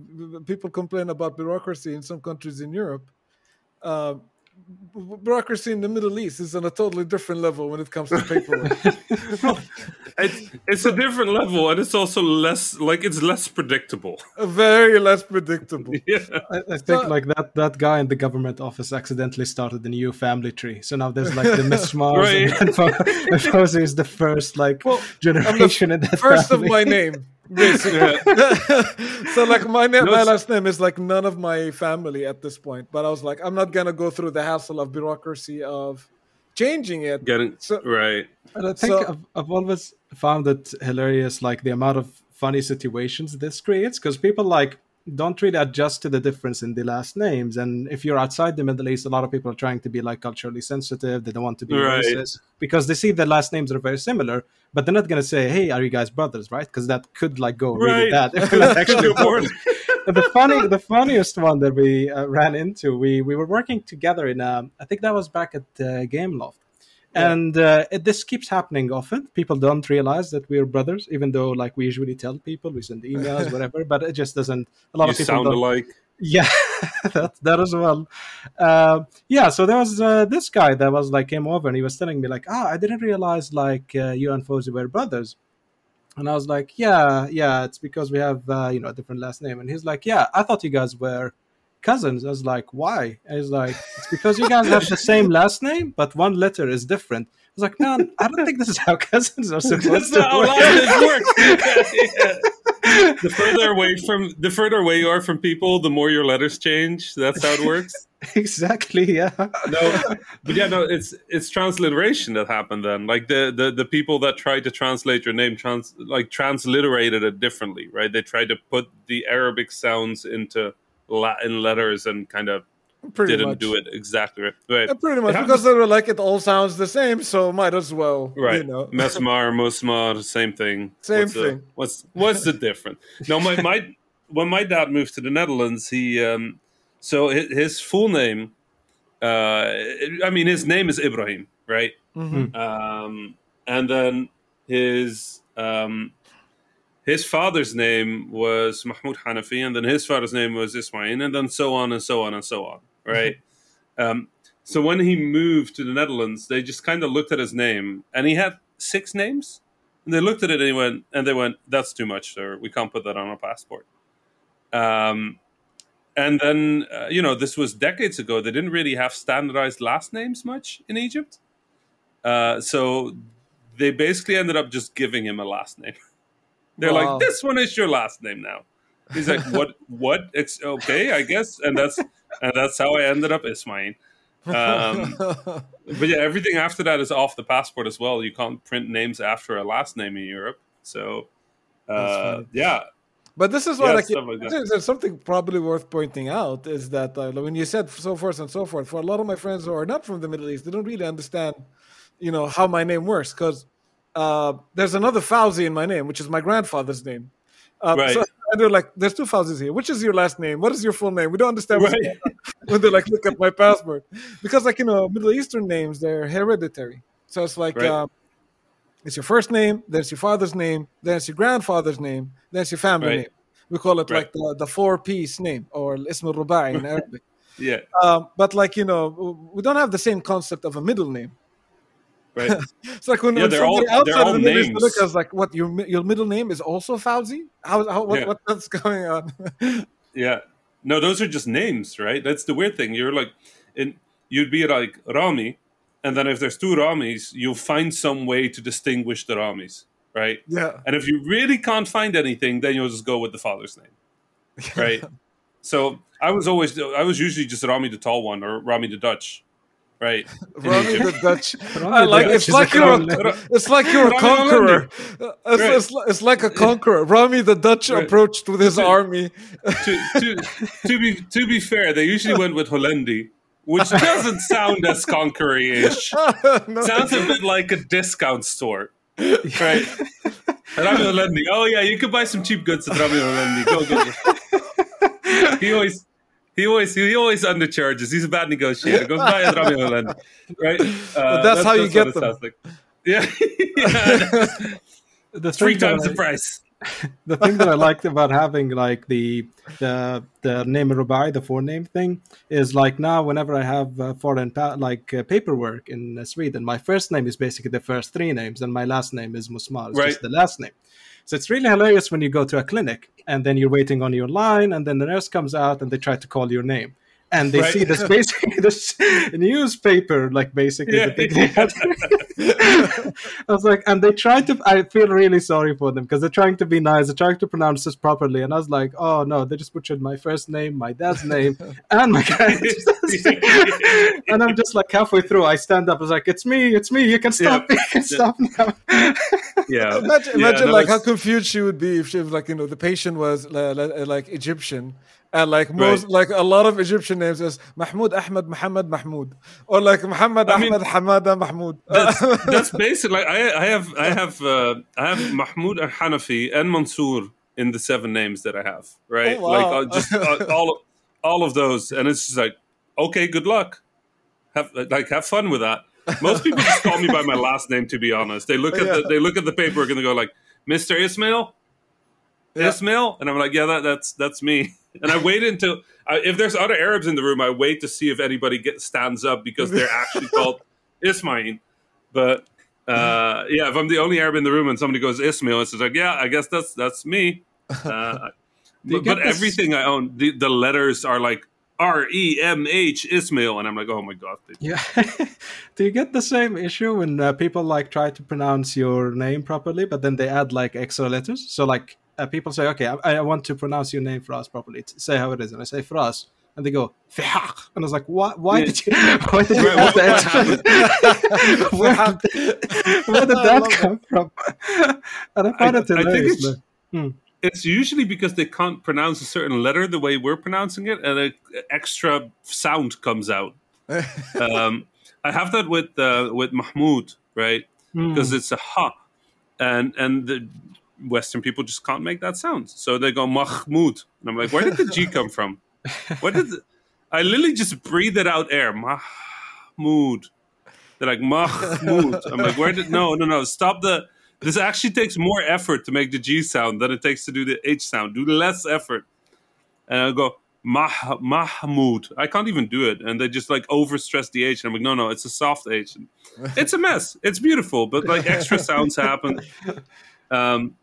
people complain about bureaucracy in some countries in Europe. Uh, bureaucracy in the Middle East is on a totally different level when it comes to paperwork. it's it's a different level, and it's also less like it's less predictable. Very less predictable. Yeah, I, I think like that that guy in the government office accidentally started a new family tree. So now there's like the Miss Mars Right. and Fawzi is the first like Well, generation in that First of my name, basically. so like my na- No, my last name is like none of my family at this point. But I was like, I'm not gonna go through the hassle of bureaucracy of changing it. getting So- right. But I think So- I've, I've always found it hilarious, like the amount of funny situations this creates, because people like don't really adjust to the difference in the last names. And if you're outside the Middle East, a lot of people are trying to be like culturally sensitive. They don't want to be Right. racist because they see the last names are very similar. But they're not going to say, "Hey, are you guys brothers?" Right? Because that could like go really bad. if not actually the funny, the funniest one that we uh, ran into, we we were working together in, um, I think that was back at uh, Game And uh, it, this keeps happening often. People don't realize that we're brothers, even though like we usually tell people, we send emails, whatever. But it just doesn't. A lot You of people sound don't. alike. Yeah, that that as well. Uh, yeah, so there was uh, this guy that was like came over and he was telling me like, ah, I didn't realize like uh, you and Fawzi were brothers. And I was like, yeah, yeah, it's because we have uh, you know a different last name. And he's like, yeah, I thought you guys were cousins. I was like, why? He's like, it's because you guys have the same last name, but one letter is different. I was like, man, I don't think this is how cousins are supposed That's to not how work. Yeah. The further away from the further away you are from people, the more your letters change. That's how it works. exactly, yeah. no, but yeah, no, it's it's transliteration that happened then. Like the the, the people that tried to translate your name trans like transliterated it differently, right? They tried to put the Arabic sounds into Latin letters and kind of Pretty didn't much. do it exactly right. right. Yeah, pretty much because they were like it all sounds the same, so might as well, Right, You know, Mesmar, Musmar, same thing. Same what's the- thing. what's what's the difference? No, my my when my dad moved to the Netherlands, he um, so his, his full name, uh, I mean, his name is Ibrahim, right? Mhm. Um, and then his um, his father's name was Mahmoud Hanafi, and then his father's name was Ismail, and then so on and so on and so on, right? um, so when he moved to the Netherlands, they just kind of looked at his name, and he had six names, and they looked at it and he went, and they went, "That's too much, sir. We can't put that on our passport." Um, and then uh, you know this was decades ago. They didn't really have standardized last names much in Egypt, uh, so they basically ended up just giving him a last name. They're Wow. like, "This one is your last name now." He's like, "What? what? It's okay, I guess." And that's and that's how I ended up Ismail. Um, but yeah, everything after that is off the passport as well. You can't print names after a last name in Europe. So, uh, yeah, But this is what Yeah, like, like that. there's, there's something probably worth pointing out is that uh, when you said so forth and so forth, for a lot of my friends who are not from the Middle East, they don't really understand, you know, how my name works because uh, there's another Fawzi in my name, which is my grandfather's name. Uh, Right. So and they're like, "There's two Fawzis here. Which is your last name? What is your full name? We don't understand Right. when they're like look at my passport because like you know Middle Eastern names they're hereditary. So it's like Right. um, it's your first name, then it's your father's name, then it's your grandfather's name, then it's your family Right. name. We call it Right. like the, the four piece name or ism al rubai in Arabic. yeah, Um, but like you know, we don't have the same concept of a middle name. Right. It's like when, Yeah, when all- outside of the Middle East names. look at us like, what your your middle name is also Fawzi? How, how what, Yeah. what what's going on? Yeah. No, those are just names, right? That's the weird thing. You're like, in, you'd be like Rami, and then if there's two Ramis, you'll find some way to distinguish the Ramis, right? yeah, And if you really can't find anything, then you'll just go with the father's name, right? so I was always, I was usually just Rami the tall one or Rami the Dutch, right? Rami the Dutch. I like Dutch it's like you're a, it's like you're a conqueror. Uh, It's, Right. it's, it's like a conqueror. Rami the Dutch Right. approached with his army. to, to, to be to be fair, they usually went with Holendi, which doesn't sound as conquering-ish. No. Sounds a bit like a discount store, right? Rami Holendi. Oh yeah, you could buy some cheap goods at Rami Holendi. Go go. go. He always. He always he always undercharges. He's a bad negotiator. Go buy at Rami Holendi, right? Uh, that's how you get them. like. Yeah, yeah. The three thing that times the price. the thing that I liked about having like the the the name Rubai, the forename thing, is like now whenever I have uh, foreign pa- like uh, paperwork in uh, Sweden, my first name is basically the first three names, and my last name is Musmar. It's Right. just the last name. So it's really hilarious when you go to a clinic and then you're waiting on your line, and then the nurse comes out and they try to call your name. And they Right. see this basically this newspaper, like basically Yeah. the thing they. I was like, and they try to. I feel really sorry for them because they're trying to be nice, they're trying to pronounce this properly, and I was like, oh no, they just butchered my first name, my dad's name, and my character's and I'm just like halfway through, I stand up, I was like, it's me, it's me, you can stop, you can stop now. Yeah. Imagine, Yeah, imagine no, like how confused she would be if she was like you know the patient was uh, li- like Egyptian and like most Right. like a lot of Egyptian names is Mahmoud Ahmed Muhammad Mahmoud or like Muhammad I mean- Ahmed Hamada Mahmoud. that's, that's basically like I, I have I have uh, I have Mahmoud and Hanafi and Mansour in the seven names that I have right Oh, wow. like uh, just uh, all all of those and it's just like okay good luck have like have fun with that most people just call me by my last name to be honest they look at Yeah. the, they look at the paperwork and they go like Mr. Ismail Yeah. Ismail and I'm like yeah that, that's that's me and I wait until I, if there's other Arabs in the room I wait to see if anybody get stands up because they're actually called Ismail but uh, yeah, if I'm the only Arab in the room and somebody goes Ismail, it's just like, yeah, I guess that's that's me. Uh, but but this- everything I own, the, the letters are like R E M H Ismail, and I'm like, oh my god, Yeah. Do you get the same issue when uh, people like try to pronounce your name properly, but then they add like extra letters? So like uh, people say, okay, I, I want to pronounce your name for us properly. Say how it is, and I say for us, and they go Fihaq, and I was like, why? Why Yeah. did you? Why did you add what- the extra? where, did, where did that come from? and I find I- it I think it's- man. It's usually because they can't pronounce a certain letter the way we're pronouncing it, and an extra sound comes out. um, I have that with uh, with Mahmoud, right? Hmm. because it's a ha, and and the Western people just can't make that sound, so they go Mahmoud, and I'm like, where did the G come from? What did the, I literally just breathe it out air Mahmoud? They're like Mahmoud. I'm like, where did no no no stop the. This actually takes more effort to make the G sound than it takes to do the H sound. Do less effort, and I go Mah Mahmoud. I can't even do it, and they just like overstress the H. And I'm like, no, no, it's a soft H. And it's a mess. It's beautiful, but like extra sounds happen. Um,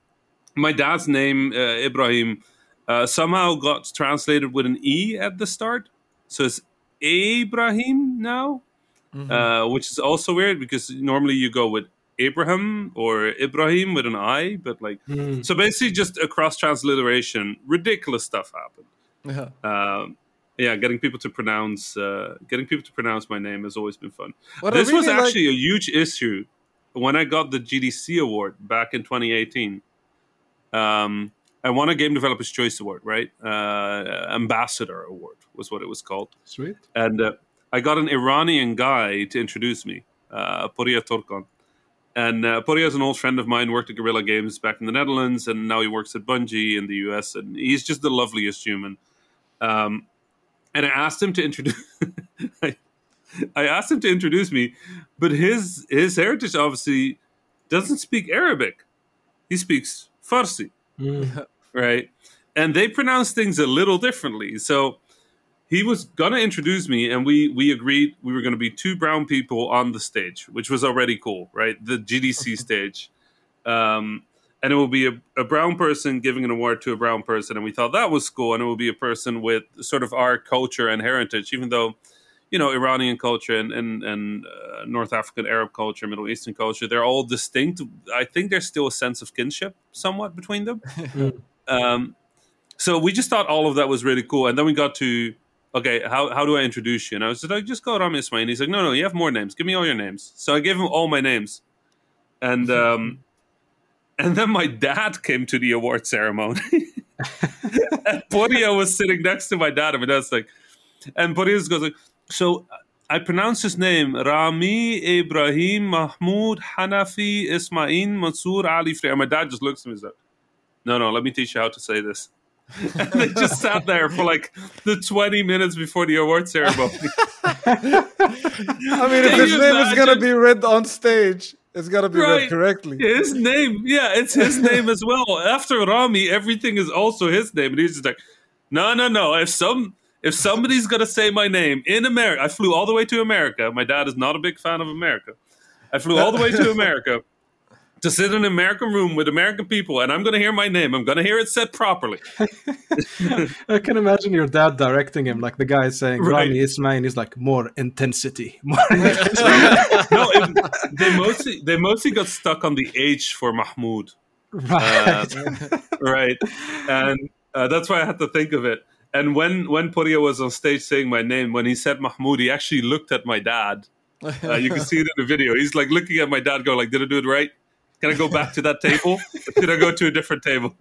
my dad's name uh, Ibrahim uh, somehow got translated with an E at the start, so it's Ibrahim now, uh, which is also weird because normally you go with Abraham or Ibrahim with an I, but like Hmm. so basically just a cross transliteration. Ridiculous stuff happened. Yeah. Um, yeah, getting people to pronounce uh, getting people to pronounce my name has always been fun. What I this was really like- actually a huge issue when I got the GDC award back in 2018. Um, I won a Game Developers Choice Award, right? Uh, Ambassador Award was what it was called, Sweet. and uh, I got an Iranian guy to introduce me, uh, Poria Turkan. And uh, is an old friend of mine, worked at Guerrilla Games back in the Netherlands, and now he works at Bungie in the US. And he's just the loveliest human. Um, and I asked him to introduce. I, I asked him to introduce me, but his his heritage obviously doesn't speak Arabic. He speaks Farsi, Hmm. right? And they pronounce things a little differently. So he was gonna introduce me, and we we agreed we were gonna be two brown people on the stage, which was already cool, right? The GDC stage, um, and it will be a, a brown person giving an award to a brown person, and we thought that was cool, and it will be a person with sort of our culture and heritage, even though. You know, Iranian culture and and, and uh, North African Arab culture, Middle Eastern culture—they're all distinct. I think there's still a sense of kinship, somewhat between them. um, so we just thought all of that was really cool, and then we got to okay, how, how do I introduce you? And I was like, just go Rami Ismail. And he's like, no, no, you have more names. Give me all your names. So I gave him all my names. And um, and then my dad came to the award ceremony. and Poria was sitting next to my dad. And my dad's like, and Poria goes like, so I pronounce his name Rami Ibrahim Mahmoud Hanafi Ismail Mansour Ali Frey. And my dad just looks at me and says, no, no, let me teach you how to say this. And they just sat there for like the 20 minutes before the award ceremony. I mean, if his you name is gonna be read on stage, It's got to be Right. read correctly. His name, yeah, it's his name as well. After Rami, everything is also his name, and he's just like, no, no, no. If some if somebody's gonna say my name in America, I flew all the way to America. My dad is not a big fan of America. I flew all the way to America to sit in an American room with American people, and I'm gonna hear my name. I'm gonna hear it said properly. I can imagine your dad directing him, like the guy is saying, Right. Rami Ismail, he's like, more intensity. More intensity. no, it, they mostly they mostly got stuck on the H for Mahmoud. right. right and uh, that's why i had to think of it and when when Puria was on stage saying my name when he said mahmoud he actually looked at my dad uh, you can see it in the video he's like looking at my dad going like did i do it right can i go back to that table? Did i go to a different table?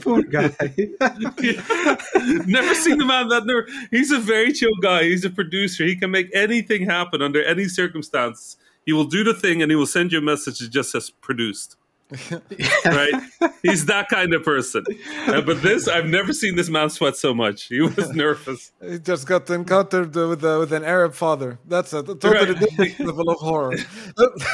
Poor guy. never seen the man that never he's a very chill guy. He's a producer. He can make anything happen under any circumstance. He will do the thing and he will send you a message. That just says produced. Right? He's that kind of person. Uh, but this i've never seen this man sweat so much. He was nervous. He just got encountered with uh, with an Arab father. That's a totally Right. different level of horror.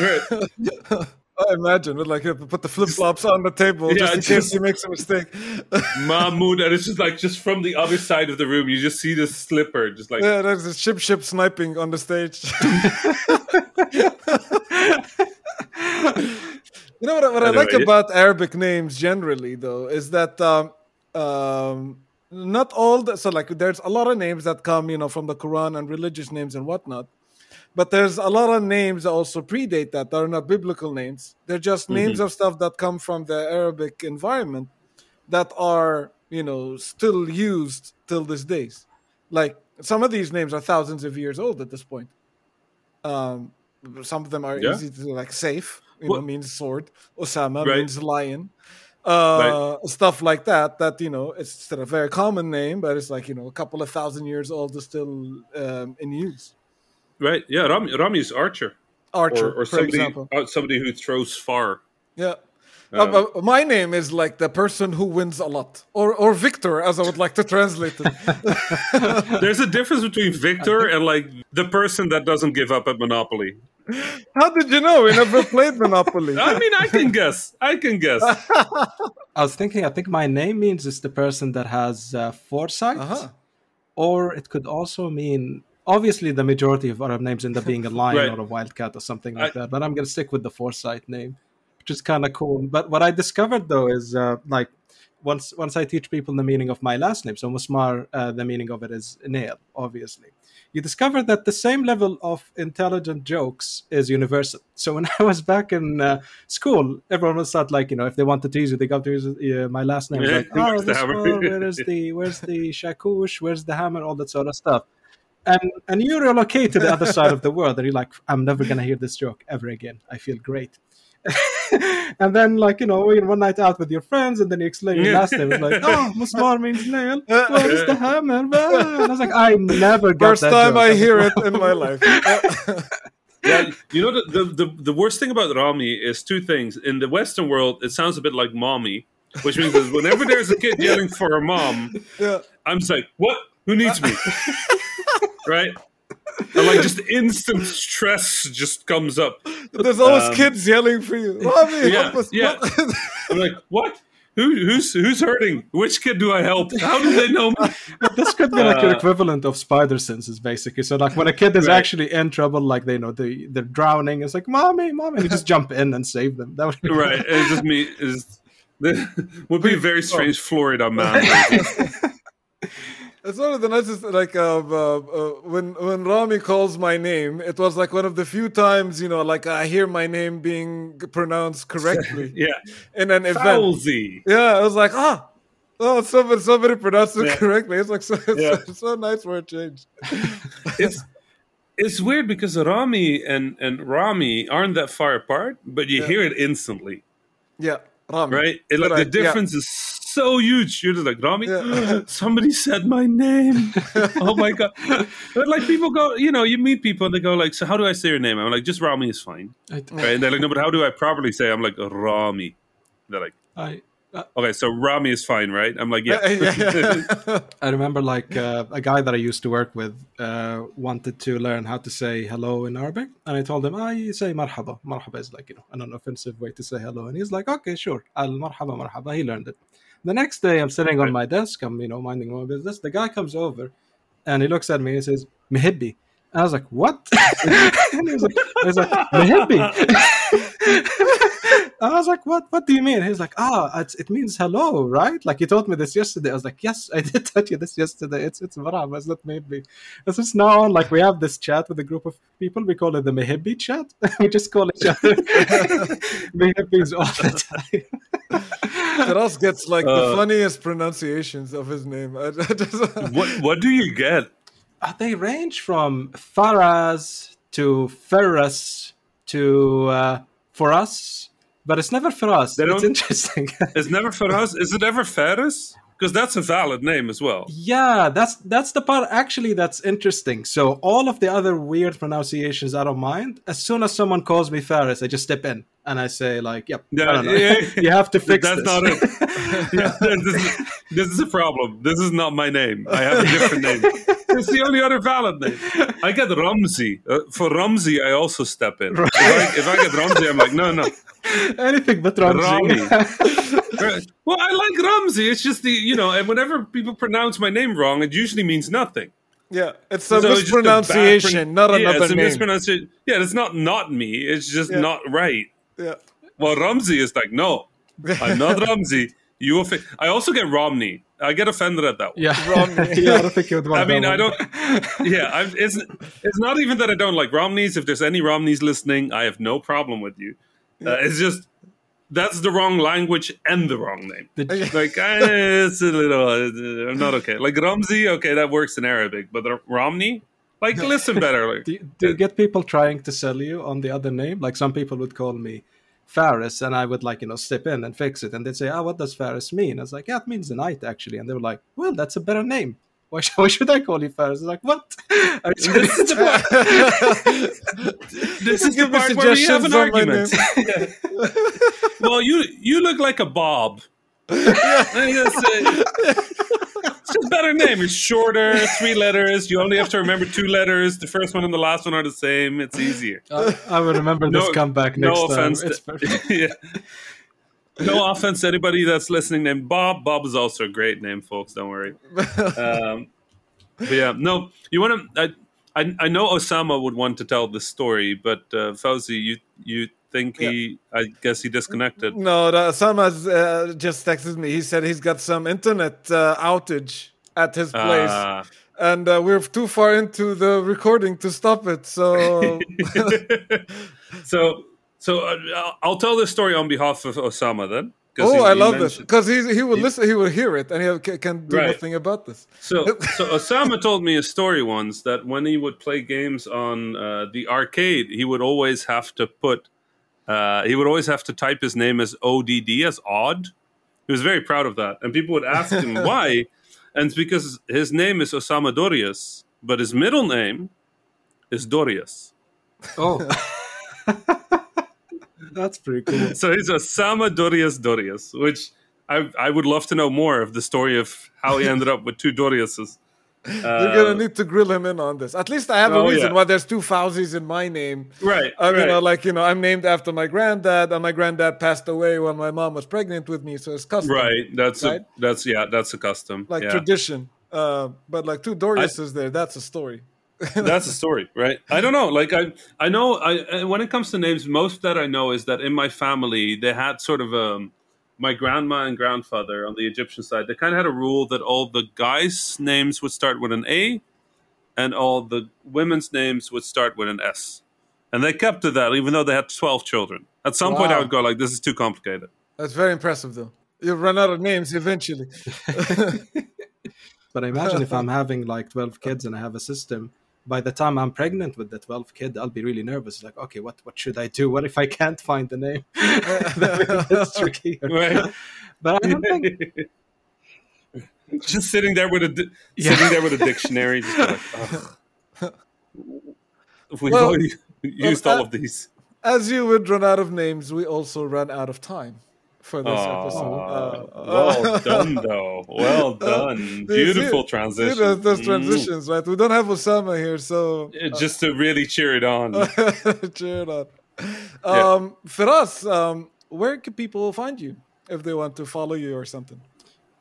Right. I imagine, like, you put the flip flops on the table Yeah, just in just- case he makes a mistake. mahmoud and it's just like just from the other side of the room you just see this slipper just like yeah, there's a ship ship sniping on the stage. you know what, I- what I like Anyway. about Arabic names generally, though, is that um, um, not all the so like there's a lot of names that come, you know, from the Quran and religious names and whatnot. But there's a lot of names that also predate that. That are not biblical names. They're just names of stuff that come from the Arabic environment that are, you know, still used till this days. Like some of these names are thousands of years old at this point. Um, some of them are Yeah. easy to like safe, you Well- know, means sword. Osama Right. means lion. Uh, stuff like that. That you know, it's still a very common name, but it's like you know, a couple of thousand years old is still um, in use. Right yeah rami, rami is archer Archer, or, or for somebody example. uh, somebody who throws far Yeah. Um, Uh, my name is like the person who wins a lot, or or Victor, as I would like to translate it. there's a difference between victor and like the person that doesn't give up at monopoly How did you know? We never played Monopoly. i mean i can guess i can guess I was thinking, I think my name means it's the person that has uh, foresight, Uh-huh. or it could also mean. Obviously, the majority of Arab names end up being a lion Right. or a wildcat or something like I- that. But I'm going to stick with the foresight name, which is kind of cool. But what I discovered though is uh, like once once I teach people the meaning of my last name, so Musmar, uh, the meaning of it is nail, obviously. You discover that the same level of intelligent jokes is universal. So when I was back in uh, school, everyone was start like, you know, if they wanted to use it, they got to use uh, my last name. Yeah, like, where's oh, the this hammer?" where is the where's the shakush, where's the hammer, all that sort of stuff. And and you relocate to the other side of the world, and you're like, I'm never gonna hear this joke ever again. I feel great. and then, like you know, you're one night out with your friends, and then you explain your last name. It's like, oh, Musmar means nail. Where's the hammer? And I was like, I never got First that time joke. I hear it in my life. yeah, you know the, the the the worst thing about Rami is two things. In the Western world, it sounds a bit like mommy, which means that whenever there's a kid yelling for a mom, yeah. I'm just like, what? Who needs me? right? And like just instant stress just comes up. There's always Um, kids yelling for you. Mommy, yeah, help us. yeah. I'm like, what? Who, who's who's hurting? Which kid do I help? How do they know me? this could be like your Uh, equivalent of spider senses, basically. So, like when a kid is Right. actually in trouble, like they know they they're drowning, it's like mommy, mommy, and you just jump in and save them. That would be Right? It's just me. Is would be a very strange Florida man. It's one of the nicest. Like uh, uh, uh, when when Rami calls my name, it was like one of the few times you know, like I hear my name being pronounced correctly yeah, in an event. Yeah, I was like, ah, oh, somebody somebody pronounced it Yeah. correctly. It's like so, it's Yeah. so, so nice for a change. it's it's weird because Rami and and Rami aren't that far apart, but you Yeah. hear it instantly, Yeah, Rami. right? It, like Right, the difference is so huge. You're just like Rami. Yeah. Somebody said my name. oh my god! But like people go, you know, you meet people and they go like, "So how do I say your name?" I'm like, "Just Rami is fine." I, Right? And they're like, "No, but how do I properly say?" I'm like, "Rami." They're like, I okay, so Rami is fine, right? I'm like, yeah. yeah. I remember like uh, a guy that I used to work with uh, wanted to learn how to say hello in Arabic, and I told him, "I say marhaba. Marhaba is like you know an unoffensive way to say hello." And he's like, "Okay, sure. Al marhaba marhaba." He learned it. The next day, I'm sitting on my desk. I'm you know minding my business. The guy comes over, and he looks at me and he says, "Mehibbi." And I was like, "What?" and he was like, "I was like, Mehibbi." I was like, "What? What do you mean?" He's like, "Ah, it's, it means hello, right?" Like you told me this yesterday. I was like, "Yes, I did tell you this yesterday. It's it's marhaba, it's not maybe." This is now on. Like we have this chat with a group of people. We call it the Mehibbi chat. we just call each other Mehibbis all the time. Feras gets like the Uh, funniest pronunciations of his name. I, I just, What what do you get? Uh, they range from Faraz to Ferris to uh, for us, but it's never for us. It's interesting. It's never for us. Is it ever Ferris? Because that's a valid name as well. yeah, that's that's the part actually that's interesting. So all of the other weird pronunciations I don't mind. As soon as someone calls me Ferris, I just step in and I say like, "Yep, Yeah, yeah, you have to fix That's this." not it. Yeah, this, is, this is a problem. This is not my name. I have a different name. It's the only other valid name. I get Ramsey. Uh, for Ramsey, I also step in. If, I, if I get Ramsey, I'm like, no, no. Anything but Ramsey. Rami. Well, I like Ramsey. It's just the, you know, and whenever people pronounce my name wrong, it usually means nothing. yeah, it's a So it's a bad mispronunciation, not yeah, another it's a name. mispronunciation. Yeah, it's not not me. It's just Yeah. not right. yeah. Well, Ramsey is like, no, I'm not Ramsey. You offi- I also get Romney. I get offended at that one. Yeah, Romney. yeah, I don't think you would want I mean, I don't. Yeah, I'm, it's it's not even that I don't like Romneys. If there's any Romneys listening, I have no problem with you. Uh, it's just that's the wrong language and the wrong name. Did- Like eh, it's a little. Uh, I'm not okay. Like Ramsey, okay, that works in Arabic, but Romney, like listen better. Like, Do you, do you get people trying to sell you on the other name? Like some people would call me Faris, and I would like you know step in and fix it, and they'd say, "Ah, what does Faris mean?" I was like, "Yeah, it means the knight actually," and they were like, "Well, that's a better name. Why, sh- why should I call you Faris?" I was like, "What?" Are this is the part, this is the Give me part where we have an suggestions on argument. well, you you look like a Bob. It's just a better name. It's shorter, three letters. You only have to remember two letters. The first one and the last one are the same. It's easier. I, I will remember this No- comeback next no time. offense. It's to- yeah. No offense to anybody that's listening named Bob. Bob is also a great name, folks. Don't worry. Um, but yeah, no, you want to. I, I I know Osama would want to tell this story, but uh, Fawzi, you you think he? I guess he disconnected. No, the, Salma's uh, just texted me. He said he's got some internet uh, outage at his place, Ah. and uh, we're too far into the recording to stop it. So so so uh, I'll- tell this story on behalf of Osama then. oh, he- I he love this because he he will listen, he will hear it, and he can do Right. nothing about this. So, so Osama told me a story once that when he would play games on uh, the arcade, he would always have to put, uh, he would always have to type his name as ODD, as odd. He was very proud of that, and people would ask him why, and it's because his name is Osama Dorias, but his middle name is Dorias. Oh, that's pretty cool. So he's Osama Dorias Dorias, which I I would love to know more of the story of how he ended up with two Doriases. You're gonna need to grill him in on this. At least I have Uh, oh, a reason yeah. why there's two Fawzis in my name. Right, I mean, right. uh, like you know, I'm named after my granddad, and my granddad passed away when my mom was pregnant with me, so it's custom, Right. That's Right? a that's yeah, that's a custom. like yeah. tradition. Uh, but like two Doriases there, that's a story. that's a story, right? I don't know. Like I I know I uh, when it comes to names, most that I know is that in my family they had sort of um my grandma and grandfather on the Egyptian side, they kind of had a rule that all the guys' names would start with an A and all the women's names would start with an S. And they kept to that even though they had 12 children. At some point I would go like this is too complicated. That's very impressive, though. You'll run out of names eventually. But I imagine if I'm having like 12 kids and I have a system, by the time I'm pregnant with the 12th kid, I'll be really nervous. Like, okay, what, what should I do? What if I can't find the name? That's tricky. Right? But I don't think. just sitting there with a di- Yeah. sitting there with a dictionary just like, ugh. We've Well, already used well, all uh, of these. As you would run out of names, we also run out of time. For this Aw, episode. Uh, well done, though. Well done. see- Beautiful See, transition. those, those Mm. transitions, right? We don't have Osama here, so Uh, Just to really cheer it on. cheer it on. Yeah. Um, Feras, um, where can people find you if they want to follow you or something?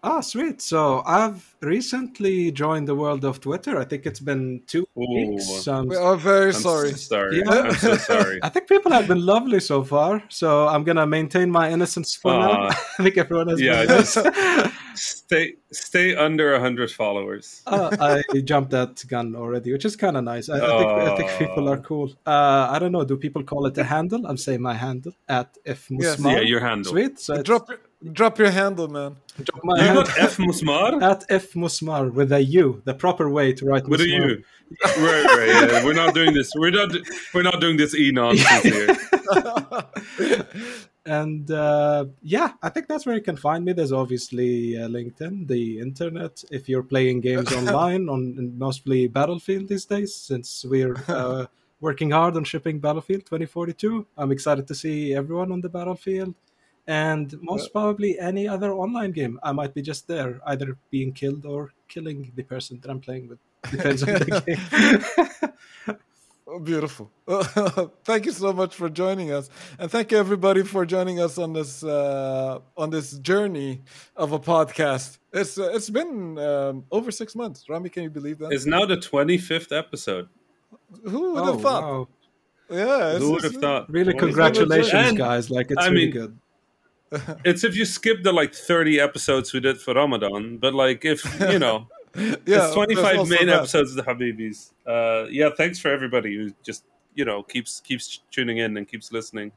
Ah, sweet. So I've recently joined the world of Twitter. I think it's been two Ooh. weeks. Um, We are very I'm sorry. so sorry. Yeah. I'm so sorry. I think people have been lovely so far, so I'm gonna maintain my innocence for now. I think everyone has Yeah, been just- Stay stay under hundred followers. uh, I jumped that gun already, which is kind of nice. I, I, think, I think people are cool. Uh, I don't know. Do people call it a handle? I'm saying my handle at f Yes. Yeah, your handle. Sweet. So it's- Drop drop your handle, man. drop my You handle got F Musmar at f musmar with a u, the proper way to write. with a Musmar. U. Right, right. Yeah. We're not doing this. We're not. We're not doing this e nonsense here. and uh, yeah, I think that's where you can find me. There's obviously uh, LinkedIn, the internet. If you're playing games online on mostly Battlefield these days, since we're uh, working hard on shipping Battlefield 2042, I'm excited to see everyone on the battlefield. And most probably any other online game, I might be just there, either being killed or killing the person that I'm playing with. Depends on the game. Oh, Beautiful. thank you so much for joining us, and thank you everybody for joining us on this uh, on this journey of a podcast. It's uh, it's been um, over six months. Rami, can you believe that? It's now the twenty fifth episode. Who would Oh, have thought? wow. Yeah, Who would have thought? Really, congratulations, guys! Like it's I really mean- good. It's if you skip the like thirty episodes we did for Ramadan, but like if you know, Yeah, it's twenty there's five also main that. episodes of the Habibis. Uh, yeah, thanks for everybody who just you know keeps keeps tuning in and keeps listening,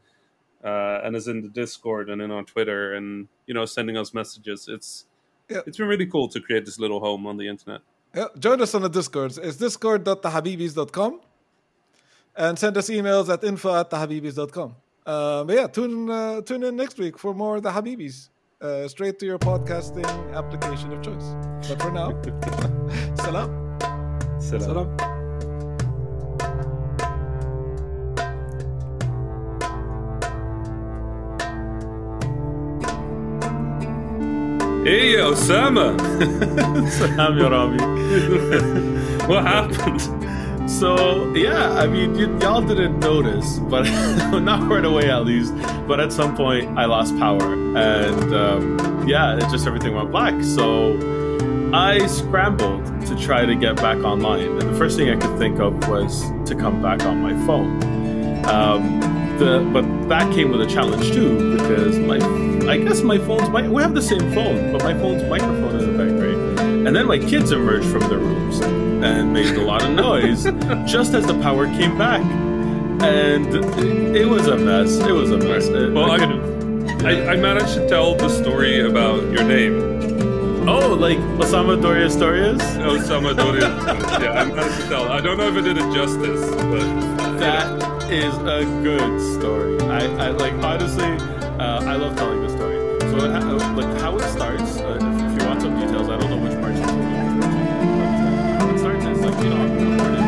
uh, and is in the Discord and in on Twitter and you know sending us messages. It's Yeah. it's been really cool to create this little home on the internet. Yeah, join us on the Discord. It's discord.thehabibis.com and send us emails at info at thehabibis.com. Um, but yeah, tune, uh, tune in next week for more of the Habibis. Uh, straight to your podcasting application of choice. But for now, salam. Salam. Salam. Hey, Osama, I'm your what happened? So yeah, I mean, y- y'all didn't notice, but not right away at least. But at some point, I lost power, and um, yeah, it just everything went black. So I scrambled to try to get back online, and the first thing I could think of was to come back on my phone. Um, the but that came with a challenge too because my I guess my phone's mic we have the same phone, but my phone's microphone isn't that great. And then my kids emerged from their rooms and made a lot of noise just as the power came back. And it, was a mess. It was a mess. It- Well, I I, I, I managed to tell the story about your name, oh, like Osama Doria Storias? Osama Doria. yeah, I managed to tell. I don't know if I did it justice, but uh, That is a good story. I, I like honestly, uh, I love telling the story. So it like how it starts. Uh, We are recorded.